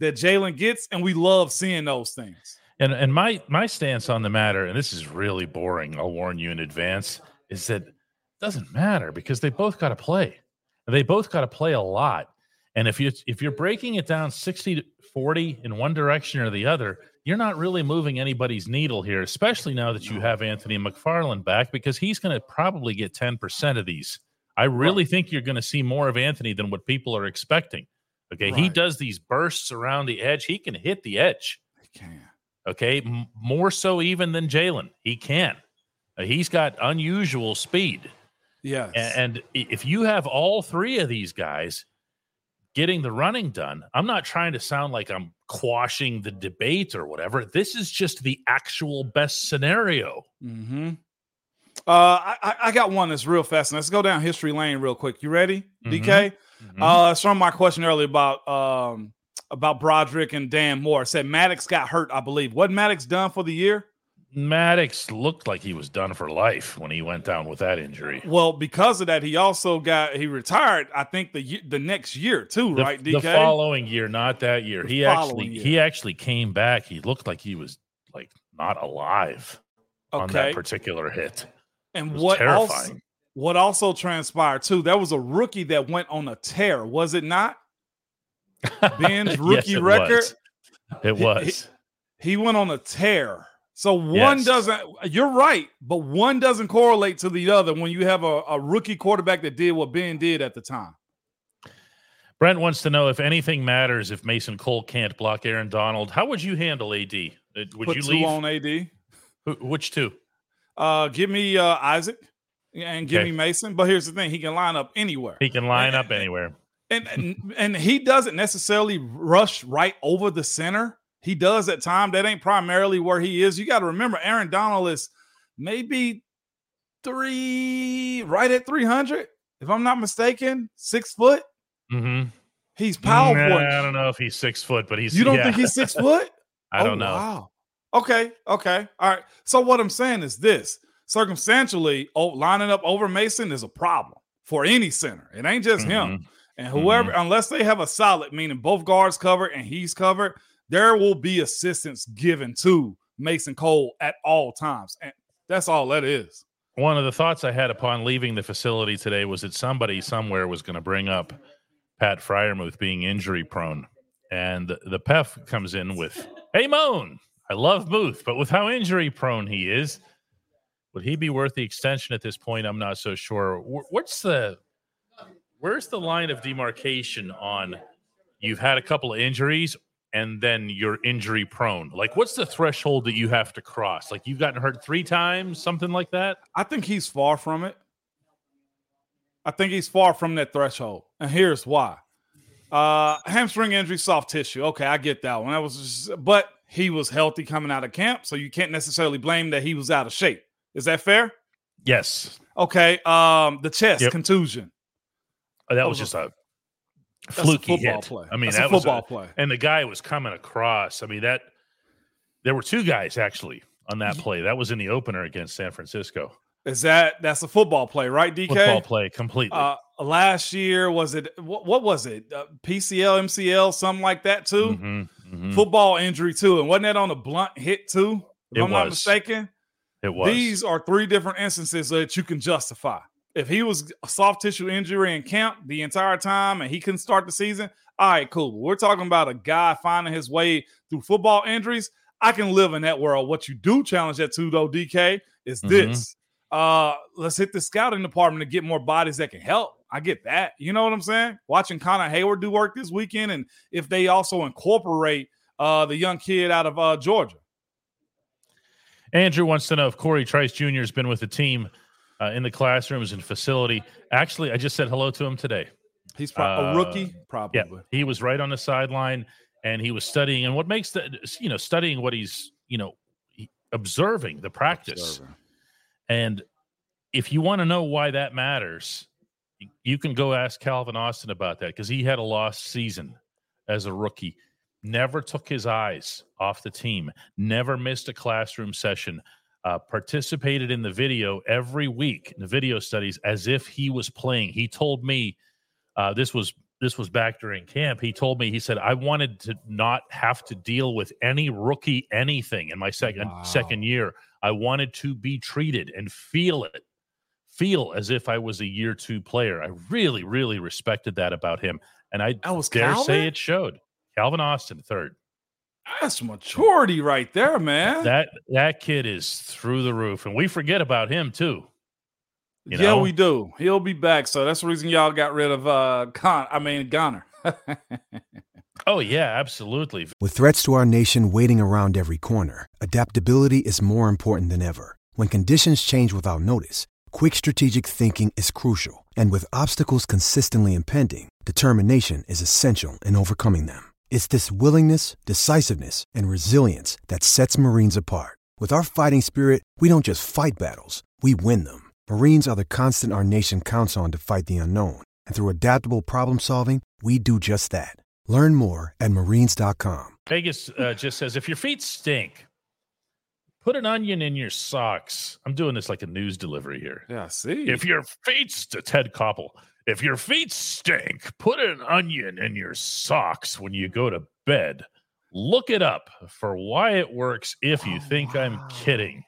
that Jalen gets, and we love seeing those things. And and my my stance on the matter, and this is really boring, I'll warn you in advance, is that it doesn't matter because they both got to play. They both got to play a lot. And if you if you're breaking it down 60 to 40 in one direction or the other, you're not really moving anybody's needle here, especially now that you have Anthony McFarland back, because he's going to probably get 10% of these. I really right. think you're going to see more of Anthony than what people are expecting. Okay. Right. He does these bursts around the edge. He can hit the edge. He can. Okay. M- more so even than Jalen. He can. Uh, he's got unusual speed. Yes. And, and if you have all three of these guys getting the running done, I'm not trying to sound like I'm quashing the debate or whatever. This is just the actual best scenario. Mm-hmm. Uh, I, I got one that's real fast. Let's go down history lane real quick. You ready, DK? Mm-hmm. Uh, it's from my question earlier about um about Broderick and Dan Moore. It said Maddox got hurt, I believe. What Maddox done for the year? Maddox looked like he was done for life when he went down with that injury. Well, because of that, he also got he retired. I think the the next year too, The, right? the following year, not that year. The he actually year. he actually came back. He looked like he was like not alive on that particular hit. And what also what also transpired too? There was a rookie that went on a tear, was it not? Ben's Yes, rookie it record. was. It was. He, he went on a tear. So one Yes. doesn't. You're right, but one doesn't correlate to the other when you have a, a rookie quarterback that did what Ben did at the time. Brent wants to know if anything matters if Mason Cole can't block Aaron Donald. How would you handle AD? Uh, Would Put you leave? on AD. Which two? Uh, give me uh, Isaac and give Okay. me Mason. But here's the thing: he can line up anywhere. He can line up anywhere. and, and and he doesn't necessarily rush right over the center. He does at time. That ain't primarily where he is. You got to remember, Aaron Donald is maybe three, right at three hundred, if I'm not mistaken, six foot. Mm-hmm. He's powerful. I don't know if he's six foot, but he's. you don't yeah. think he's six foot? I Oh, don't know. Wow. Okay. Okay. All right. So what I'm saying is this: circumstantially, oh, lining up over Mason is a problem for any center. It ain't just him. Mhm. And whoever, unless they have a solid, meaning both guards covered and he's covered, there will be assistance given to Mason Cole at all times. And that's all that is. One of the thoughts I had upon leaving the facility today was that somebody somewhere was going to bring up Pat Freiermuth being injury prone. And the, PEF comes in with, Hey, Moan, I love Muth, but with how injury prone he is, would he be worth the extension at this point? I'm not so sure. What's the, where's the line of demarcation on you've had a couple of injuries and then you're injury prone? Like, what's the threshold that you have to cross? Like, you've gotten hurt three times, something like that? I think he's far from it. I think he's far from that threshold. And here's why. Uh hamstring injury, soft tissue. Okay, I get that one. That was just, but he was healthy coming out of camp, so you can't necessarily blame that he was out of shape. Is that fair? Yes. Okay. Um, the chest Yep. contusion. Oh, that That was was just a a fluky football hit. play. I mean, That's a that was a football play. And the guy was coming across. I mean, that there were two guys actually on that play. That was in the opener against San Francisco. Is that that's a football play, right? DK. Football play completely. Uh, last year was it? What, what was it? Uh, PCL, MCL, something like that too. Mhm, mhm. Football injury too, and wasn't that on a blunt hit too? If It I'm not mistaken. It was. These are three different instances that you can justify. If he was a soft tissue injury in camp the entire time and he couldn't start the season, all right, cool. We're talking about a guy finding his way through football injuries. I can live in that world. What you do challenge that to though, DK, is Mhm. this. Uh, let's hit the scouting department to get more bodies that can help. I get that. You know what I'm saying? Watching Connor Heyward do work this weekend, and if they also incorporate uh the young kid out of uh Georgia. Andrew wants to know if Corey Trice Jr. has been with the team uh, in the classrooms and facility. Actually, I just said hello to him today. He's pro- a Uh, rookie, probably. Yeah, he was right on the sideline and he was studying. And what makes the you know studying what he's you know observing the practice. And if you want to know why that matters, you can go ask Calvin Austin about that because he had a lost season as a rookie. Never took his eyes off the team. Never missed a classroom session. Uh, participated in the video every week in the video studies as if he was playing. He told me uh, this was this was back during camp. He told me he said I wanted to not have to deal with any rookie anything in my second second year. I wanted to be treated and feel it, feel as if I was a year two player. I really, really respected that about him, and I was dare Calvin? say it showed. Calvin Austin third. That's maturity right there, man. That that kid is through the roof, and we forget about him too. You yeah, know? we do. He'll be back. So that's the reason y'all got rid of uh Con I mean Gunner. Oh yeah, absolutely. With threats to our nation waiting around every corner, adaptability is more important than ever. When conditions change without notice, quick strategic thinking is crucial, and with obstacles consistently impending, determination is essential in overcoming them. It's this willingness, decisiveness, and resilience that sets Marines apart. With our fighting spirit, we don't just fight battles, we win them. Marines are the constant our nation counts on to fight the unknown, and through adaptable problem solving, we do just that. Learn more at marines.com. Vegas uh, just says if your feet stink, put an onion in your socks. I'm doing this like a news delivery here. Yeah, see. If your feet, st- Ted Koppel, if your feet stink, put an onion in your socks when you go to bed. Look it up for why it works if you oh, think I'm kidding.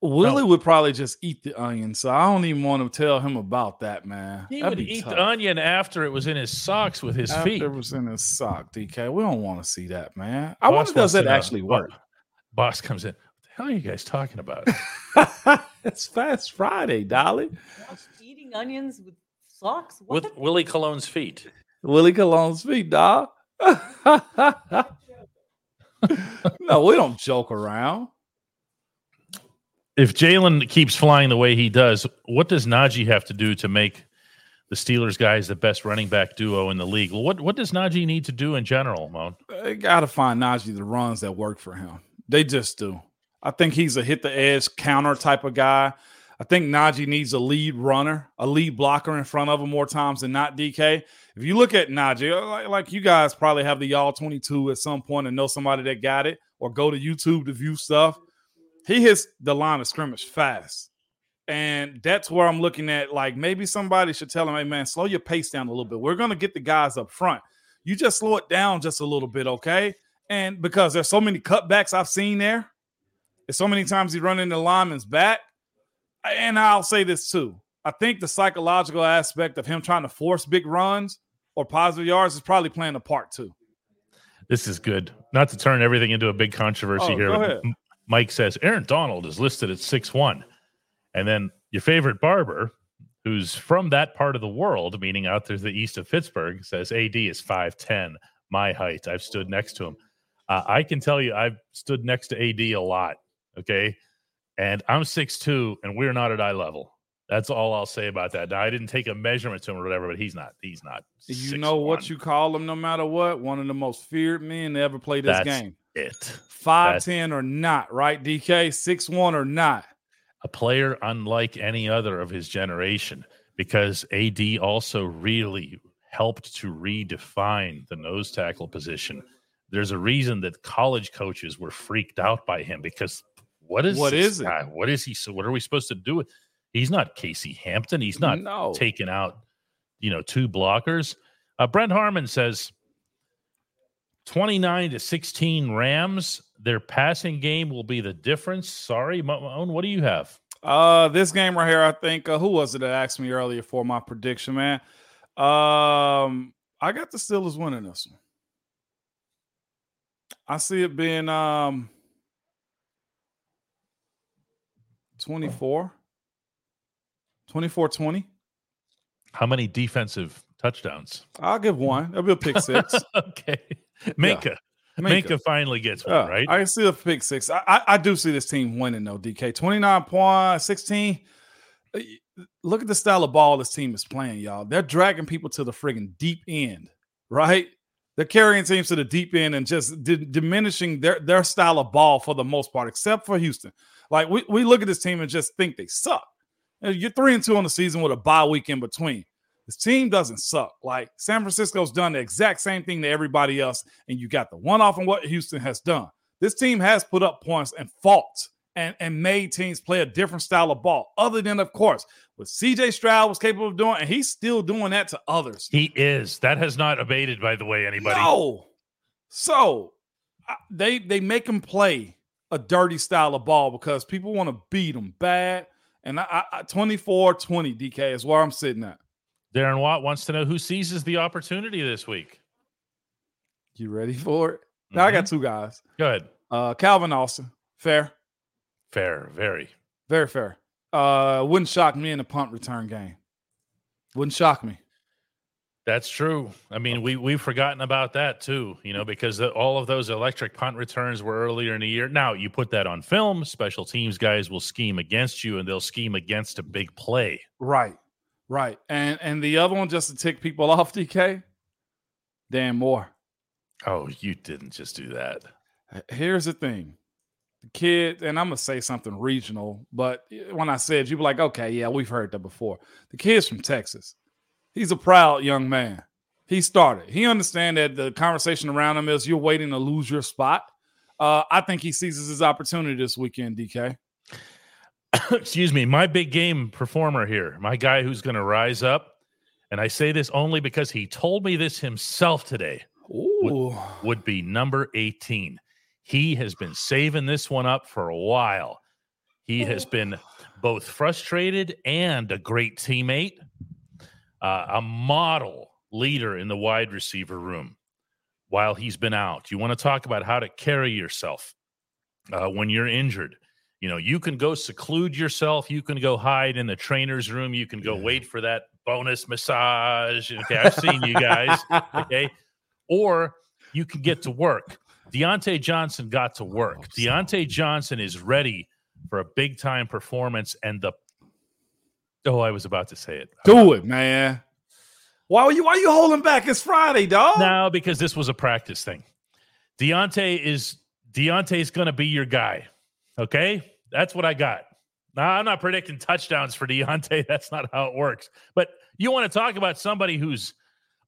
Willie would probably just eat the onion, so I don't even want to tell him about that, man. He That'd would eat tough. the onion after it was in his socks with his After feet. it was in his sock, DK. We don't want to see that, man. I Boss wonder does wants to that actually work? Boss comes in. What the hell are you guys talking about? it's Fast Friday, Dolly. Eating onions with socks? What? with Willie Cologne's feet. Willie Cologne's feet, dog. no, we don't joke around. If Jalen keeps flying the way he does, what does Najee have to do to make the Steelers guys the best running back duo in the league? What what does Najee need to do in general, Moan? They got to find Najee the runs that work for him. They just do. I think he's a hit the edge counter type of guy. I think Najee needs a lead runner, a lead blocker in front of him more times than not. DK. If you look at Najee, uh, like, like you guys probably have the y'all 22 at some point and know somebody that got it, or go to YouTube to view stuff. He hits the line of scrimmage fast. And that's where I'm looking at. Like maybe somebody should tell him, hey man, slow your pace down a little bit. We're gonna get the guys up front. You just slow it down just a little bit, okay? And because there's so many cutbacks I've seen there, there's so many times he run into the lineman's back. And I'll say this too. I think the psychological aspect of him trying to force big runs or positive yards is probably playing a part too. This is good. Not to turn everything into a big controversy Oh, here. Mike says Aaron Donald is listed at six one, and then your favorite barber, who's from that part of the world, meaning out to the east of Pittsburgh, says AD is five ten, my height. I've stood next to him. Uh, I can tell you, I've stood next to AD a lot. Okay, and I'm six two, and we're not at eye level. That's all I'll say about that. Now, I didn't take a measurement to him or whatever, but he's not. He's not. You know what you call him no matter what? One of the most feared men to ever play this That's game. it. 5'10 or not, right? DK, six one or not. a player unlike any other of his generation because AD also really helped to redefine the nose tackle position. There's a reason that college coaches were freaked out by him because what is What is it? What is he? So what are we supposed to do with? He's not Casey Hampton. He's not No. taking out, you know, two blockers. Uh, Brent Harmon says 29 to 16 Rams. Their passing game will be the difference. Sorry, Moan, what do you have? Uh, this game right here, I think. Uh, who was it that asked me earlier for my prediction, man? Um, I got the Steelers winning this one. I see it being um 24 24 20. How many defensive touchdowns? I'll give one. That'll be a pick six. okay. Minkah. Minkah. finally gets one, Yeah, right? I see a pick six. I, I, I do see this team winning though, DK. 29 points, 16. Uh, Look at the style of ball this team is playing, y'all. They're dragging people to the friggin' deep end, right? They're carrying teams to the deep end and just di- diminishing their, their style of ball for the most part, except for Houston. Like we, we look at this team and just think they suck. You're three and two on the season with a bye week in between. This team doesn't suck. Like San Francisco's done the exact same thing to everybody else, and you got the one off on what Houston has done. This team has put up points and fought and, and made teams play a different style of ball, other than, of course, what CJ Stroud was capable of doing, and he's still doing that to others. He is. That has not abated, by the way, anybody. No. So I- they they make him play a dirty style of ball because people want to beat them bad. And I, I 24 20 DK is where I'm sitting at. Darren Watt wants to know who seizes the opportunity this week. You ready for it? Now I got two guys. Go ahead. Uh, Calvin Austin, fair, Fair, very. very fair. Uh, wouldn't shock me in a punt return game. Wouldn't shock me. That's true. I mean, we we've forgotten about that too, you know, because the, all of those electric punt returns were earlier in the year. Now you put that on film, special teams guys will scheme against you, and they'll scheme against a big play. Right, right, and and the other one just to tick people off, DK. Dan Moore. Oh, you didn't just do that. Here's the thing. The kid, and I'm gonna say something regional, but eh, when I said you were like, okay, yeah, we've heard that before. The kid's from Texas. He's a proud young man. He started. He understands that the conversation around him is you're waiting to lose your spot. Uh, I think he seizes his opportunity this weekend, DK. Excuse me, my big game performer here, my guy who's going to rise up, and I say this only because he told me this himself today. Would, would be number 18. He has been saving this one up for a while. He has been both frustrated and a great teammate uh, a model leader in the wide receiver room while he's been out. You want to talk about how to carry yourself uh, when you're injured. You know, you can go seclude yourself. You can go hide in the trainer's room. You can go yeah. wait for that bonus massage. Okay, I've seen you guys. Okay, or you can get to work. Diontae Johnson got to work. Diontae Johnson is ready for a big time performance, and the Oh, I was about to say it. Do it, man. Why are you why are you holding back? It's Friday, dog. No, because this was a practice thing. Diontae is Diontae's gonna be your guy. Okay? That's what I got. Now I'm not predicting touchdowns for Diontae. That's not how it works. But you want to talk about somebody who's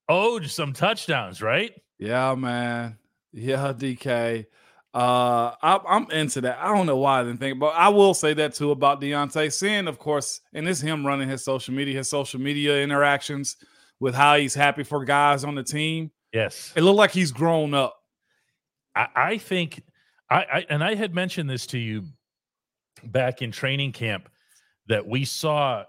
owed some touchdowns, right? Yeah, man. Yeah, DK. Uh, I, am into that. I don't know why I didn't think, but I will say that too about Diontae. Seeing, of course, and it's him running his social media, his social media interactions with how he's happy for guys on the team. Yes, it looked like he's grown up. I, I think, I, I and I had mentioned this to you back in training camp that we saw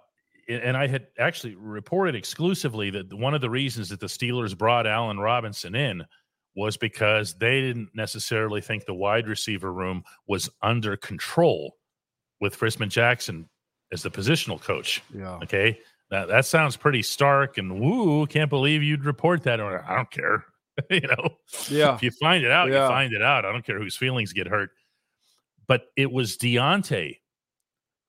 and I had actually reported exclusively that one of the reasons that the Steelers brought Allen Robinson in was because they didn't necessarily think the wide receiver room was under control with Frisman Jackson as the positional coach. Yeah. Okay. That that sounds pretty stark and woo, can't believe you'd report that. Or I don't care. you know, yeah. If you find it out, yeah. you find it out. I don't care whose feelings get hurt. But it was Diontae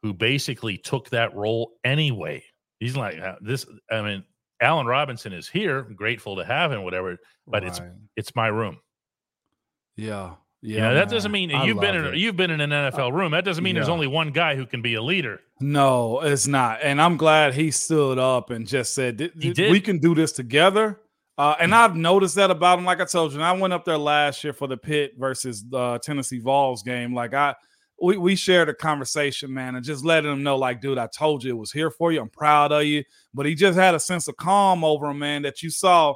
who basically took that role anyway. He's like this. I mean, Allen Robinson is here. Grateful to have him, whatever. But right. it's it's my room. Yeah, yeah. You know, that doesn't mean you've been in it. you've been in an uh, NFL room. That doesn't mean yeah. there's only one guy who can be a leader. No, it's not. And I'm glad he stood up and just said, he did. "We can do this together." Uh, and mm. I've noticed that about him. Like I told you, and I went up there last year for the Pitt versus the Tennessee Vols game. Like I, we, we shared a conversation, man, and just letting him know, like, dude, I told you it was here for you. I'm proud of you. But he just had a sense of calm over him, man, that you saw.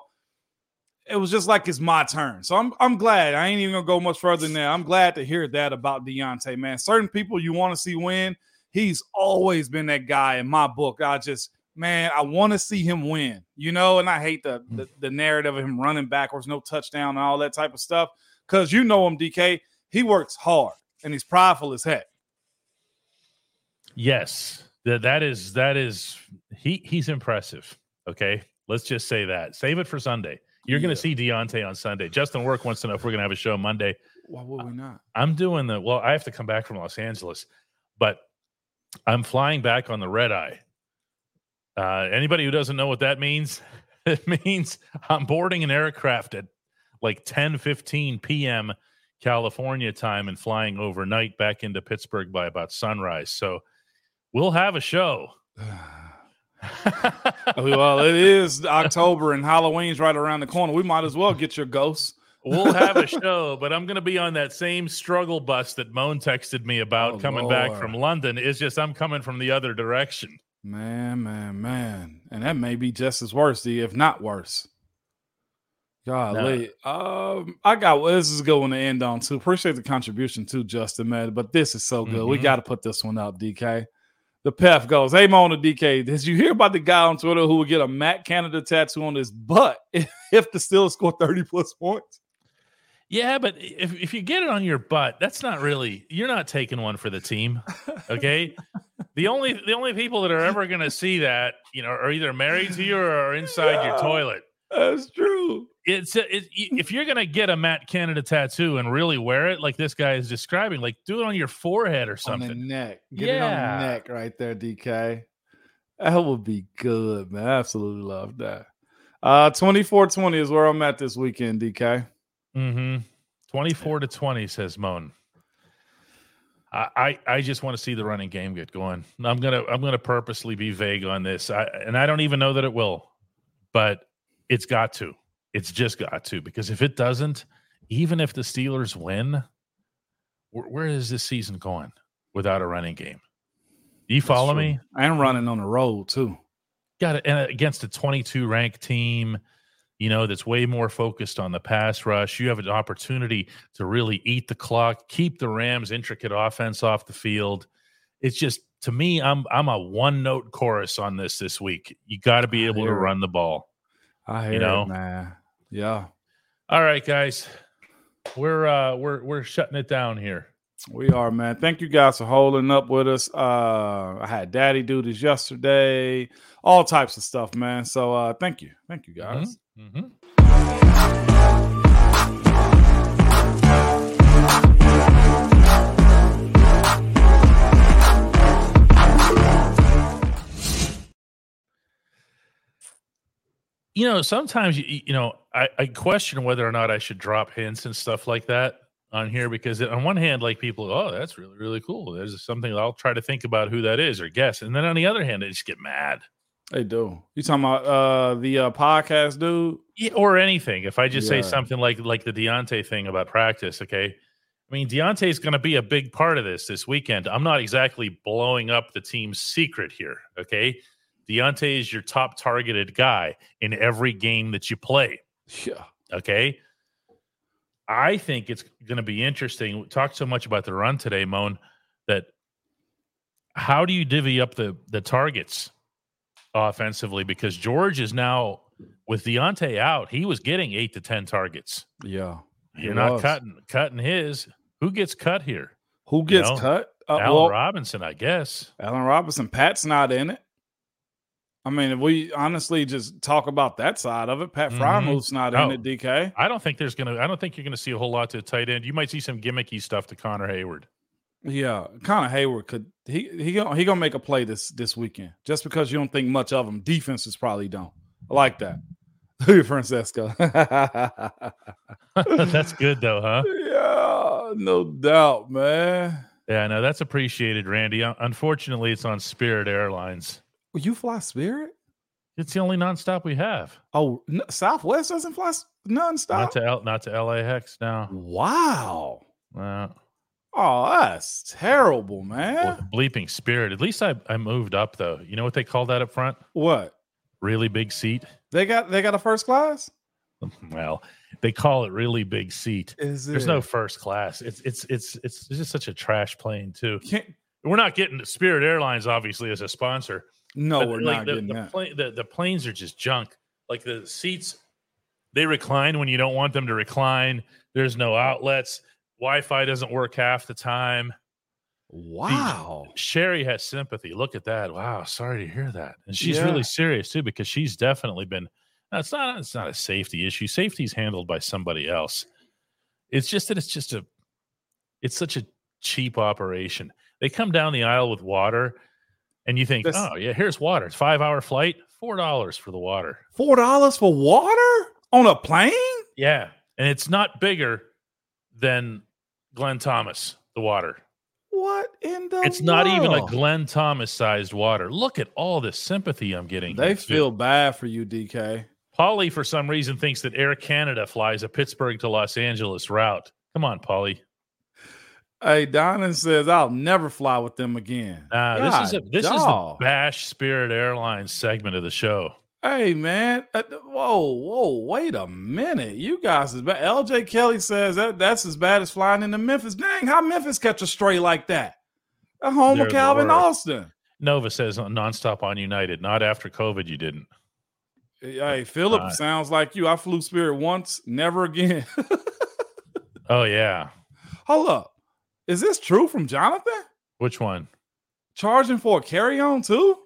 It was just like it's my turn. So I'm I'm glad. I ain't even gonna go much further than that. I'm glad to hear that about Diontae, man. Certain people you want to see win. He's always been that guy in my book. I just man, I want to see him win, you know, and I hate the, mm. the, the narrative of him running backwards, no touchdown, and all that type of stuff. Cause you know him, DK. He works hard and he's prideful as heck. Yes, that that is that is he he's impressive. Okay, let's just say that. Save it for Sunday. You're yeah. going to see Diontae on Sunday. Justin Work wants to know if we're going to have a show Monday. Why would we not? I'm doing the well. I have to come back from Los Angeles, but I'm flying back on the red eye. Uh, anybody who doesn't know what that means, it means I'm boarding an aircraft at like 10 15 p.m. California time and flying overnight back into Pittsburgh by about sunrise. So we'll have a show. well, it is October and Halloween's right around the corner. We might as well get your ghosts. we'll have a show, but I'm going to be on that same struggle bus that Moan texted me about oh, coming Lord. back from London. It's just I'm coming from the other direction. Man, man, man. And that may be just as worse, if not worse. Golly. No. Um, I got this is a good one to end on too. Appreciate the contribution too, Justin, man. But this is so good. Mm-hmm. We got to put this one up, DK. The PEF goes, Hey Mona DK, did you hear about the guy on Twitter who would get a Matt Canada tattoo on his butt if the Steelers score 30 plus points? Yeah, but if, if you get it on your butt, that's not really you're not taking one for the team. Okay. the only the only people that are ever gonna see that, you know, are either married to you or are inside yeah. your toilet. That's true. It's, it's if you're gonna get a Matt Canada tattoo and really wear it like this guy is describing, like do it on your forehead or something. On the neck. Get yeah. it on the neck right there, DK. That would be good, man. I absolutely love that. Uh 24-20 is where I'm at this weekend, DK. Mm-hmm. 24 to 20, says Moan. I, I, I just want to see the running game get going. I'm gonna I'm gonna purposely be vague on this. I, and I don't even know that it will, but it's got to. It's just got to because if it doesn't, even if the Steelers win, where, where is this season going without a running game? Do you follow me? And running on the road too. Got it. And against a 22 ranked team, you know, that's way more focused on the pass rush. You have an opportunity to really eat the clock, keep the Rams' intricate offense off the field. It's just to me, I'm I'm a one note chorus on this this week. You got to be able to run the ball. I hear you know? it, man. Yeah. All right, guys, we're uh we're we're shutting it down here. We are, man. Thank you guys for holding up with us. Uh I had daddy do this yesterday, all types of stuff, man. So uh thank you. Thank you guys. Mm-hmm. You know, sometimes you you know I, I question whether or not I should drop hints and stuff like that on here because on one hand, like people, oh, that's really really cool. There's something I'll try to think about who that is or guess, and then on the other hand, they just get mad. They do. You talking about uh the uh, podcast dude? Yeah, or anything. If I just Yeah. say something like like the Diontae thing about practice, okay. I mean, Diontae's going to be a big part of this this weekend. I'm not exactly blowing up the team's secret here, okay? Diontae is your top targeted guy in every game that you play. Yeah. Okay. I think it's going to be interesting. We talked so much about the run today, Moan, that how do you divvy up the the targets offensively? Because George is now with Diontae out, he was getting eight to ten targets. Yeah. You're not was. cutting cutting his. Who gets cut here? Who You gets know? cut? Uh, Allen well, Robinson, I guess. Allen Robinson. Pat's not in it. I mean, if we honestly just talk about that side of it, Pat Mhm. Freiermuth's not Oh. in it, DK. I don't think there's gonna. I don't think you're gonna see a whole lot to a tight end. You might see some gimmicky stuff to Connor Heyward. Yeah, Connor Heyward could he he gonna he gonna make a play this this weekend just because you don't think much of him. Defenses probably don't. I like that. Francesco. That's good though, huh? Yeah, no doubt, man. Yeah, no, that's appreciated, Randy. Unfortunately, it's on Spirit Airlines. You fly Spirit? It's the only nonstop we have. Oh, n- Southwest doesn't fly nonstop. Not to L, not to LAX now. Wow. Wow. Oh, that's terrible, man. bleeping Spirit. At least I, I moved up though. You know what they call that up front? What? Really big seat. They got they got a first class. Well, they call it really big seat. Is There's no first class. It's it's it's it's just such a trash plane too. Can't, We're not getting Spirit Airlines obviously as a sponsor. No, But, we're like, not the, getting the, that. the, the planes are just junk. Like the seats, they recline when you don't want them to recline. There's no outlets. Wi-Fi doesn't work half the time. Wow. Sherry has sympathy. Look at that. Wow. Sorry to hear that. And she's Yeah. really serious too because she's definitely been. now, It's not. It's not a safety issue. Safety's handled by somebody else. It's just that it's just a. It's such a cheap operation. They come down the aisle with water, and you think, This- oh yeah, here's water. It's five hour flight, four dollars for the water. Four dollars for water on a plane? Yeah, and it's not bigger than Glenn Thomas. The water. What in the? It's not even a? Glenn Thomas sized water. Look at all this sympathy I'm getting. They here, too. feel bad for you, DK. Polly, for some reason, thinks that Air Canada flies a Pittsburgh to Los Angeles route. Come on, Polly. Hey, Donan says I'll never fly with them again. Uh, this is a, this is the. Bash Spirit Airlines segment of the show. Hey man, uh, whoa, whoa, wait a minute. You guys is bad. LJ Kelly says that that's as bad as flying into Memphis. Dang, how Memphis catch a stray like that? At home They're the Calvin. Austin. Nova says nonstop on United. Not after COVID, you didn't. Hey, Philip Uh, sounds like you. I flew Spirit once, never again. Oh yeah, Hold up. Is this true from Jonathan? which one? Charging for a carry-on too?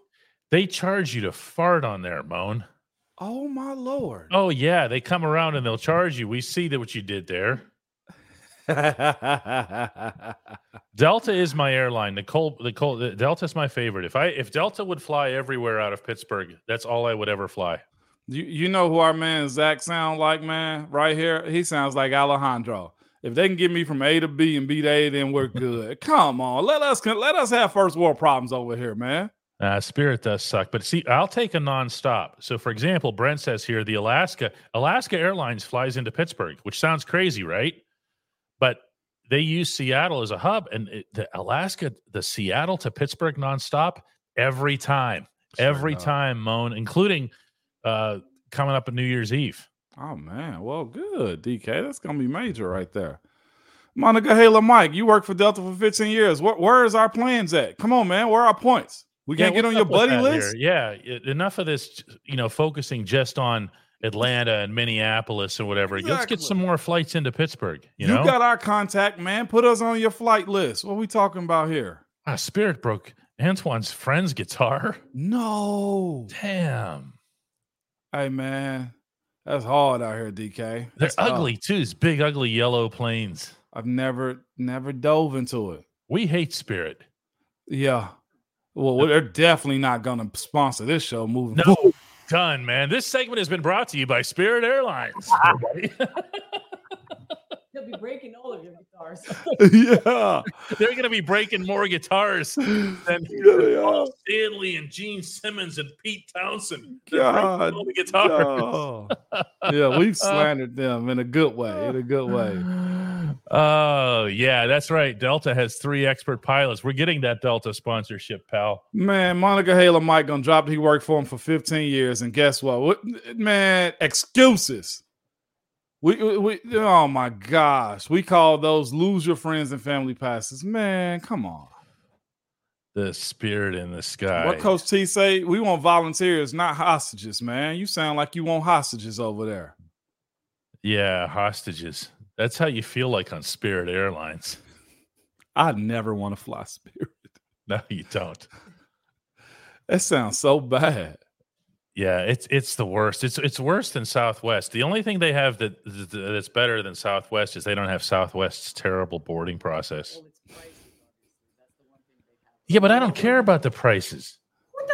They charge you to fart on there, Moan. Oh my lord! Oh yeah, they come around and they'll charge you. We see that what you did there. Delta is my airline. Nicole, Nicole, Delta is my favorite. If I if Delta would fly everywhere out of Pittsburgh, that's all I would ever fly. You you know who our man Zach sound like, man? Right here, he sounds like Alejandro. If they can get me from A to B and B to A, then we're good. Come on, let us let us have first world problems over here, man. Uh, Spirit does suck, but see, I'll take a nonstop. So, for example, Brent says here the Alaska Alaska Airlines flies into Pittsburgh, which sounds crazy, right? But they use Seattle as a hub, and it, the Alaska, the Seattle to Pittsburgh nonstop every time, sure every enough. time, Moan, including uh, coming up on New Year's Eve. Oh man, well, good, DK. That's gonna be major right there. Monica Hayla Mike, you worked for Delta for 15 years. Where, where is our plans at? Come on, man. Where are our points? We can't get on your buddy list. Here? Yeah, enough of this. You know, focusing just on Atlanta and Minneapolis and whatever. Exactly. Let's get some more flights into Pittsburgh. You, you know? got our contact, man. Put us on your flight list. What are we talking about here? Ah, Spirit broke Antoine's friend's guitar. No. Damn. Hey, man. That's hard out here, DK. That's They're ugly too. It's big, ugly yellow planes. I've never, never dove into it. We hate Spirit. Yeah. Well, they're definitely not going to sponsor this show moving no. forward. Done, man. This segment has been brought to you by Spirit Airlines. He'll be breaking all of your guitars. yeah. They're going to be breaking more guitars than yeah, Stanley and Gene Simmons and Pete Townshend. God, all the guitars. yeah, we've uh, slandered them in a good way. In a good way. Oh, yeah, that's right. Delta has three expert pilots. We're getting that Delta sponsorship, pal. Man, Monica Hayla Mike gonna drop. He worked for him for 15 years, and guess what? what man, excuses. We, we, we, oh my gosh, we call those lose your friends and family passes. Man, come on. The spirit in the sky. What Coach T say? We want volunteers, not hostages, man. You sound like you want hostages over there. Yeah, hostages. That's how you feel like on Spirit Airlines. I never want to fly Spirit. No, you don't. That sounds so bad. Yeah, it's it's the worst. It's it's worse than Southwest. The only thing they have that that's better than Southwest is they don't have Southwest's terrible boarding process. Yeah, but I don't care about the prices.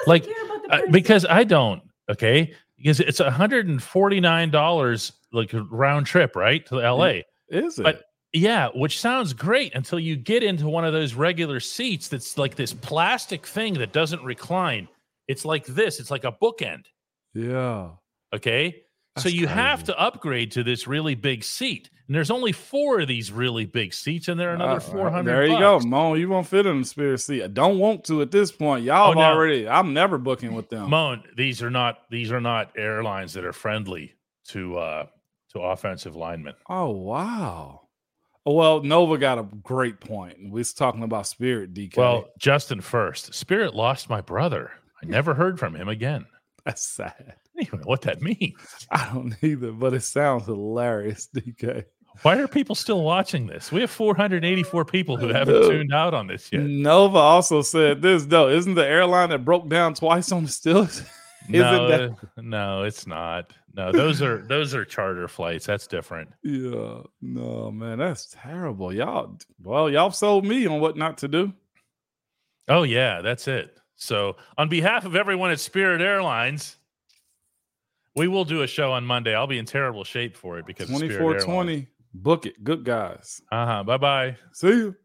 Like uh, because I don't. Okay, because it's hundred and forty nine dollars like round trip, right to L.A. Is it? But yeah, which sounds great until you get into one of those regular seats that's like this plastic thing that doesn't recline. It's like this, it's like a bookend. Yeah. Okay. That's so you crazy. have to upgrade to this really big seat. And there's only four of these really big seats, and they're another uh, 400 There you bucks. go, Moan. You won't fit in the spirit seat. I don't want to at this point. Y'all oh, no. already, I'm never booking with them. Moan, these are not these are not airlines that are friendly to uh to offensive linemen. Oh wow. Well, Nova got a great point. We was talking about Spirit, DK. Well, Justin first. Spirit lost my brother. I never heard from him again. That's sad. I don't even know what that means. I don't either, but it sounds hilarious, DK. Why are people still watching this? We have 484 people who haven't tuned out on this yet. Nova also said this, though. Isn't the airline that broke down twice on the Steelers? no, that- no, it's not. No, those are those are charter flights. That's different. Yeah, no, man, that's terrible. Y'all, well, y'all sold me on what not to do. Oh yeah, that's it. So, on behalf of everyone at Spirit Airlines, we will do a show on Monday. I'll be in terrible shape for it because twenty four twenty. Book it, good guys. Uh huh. Bye bye. See you.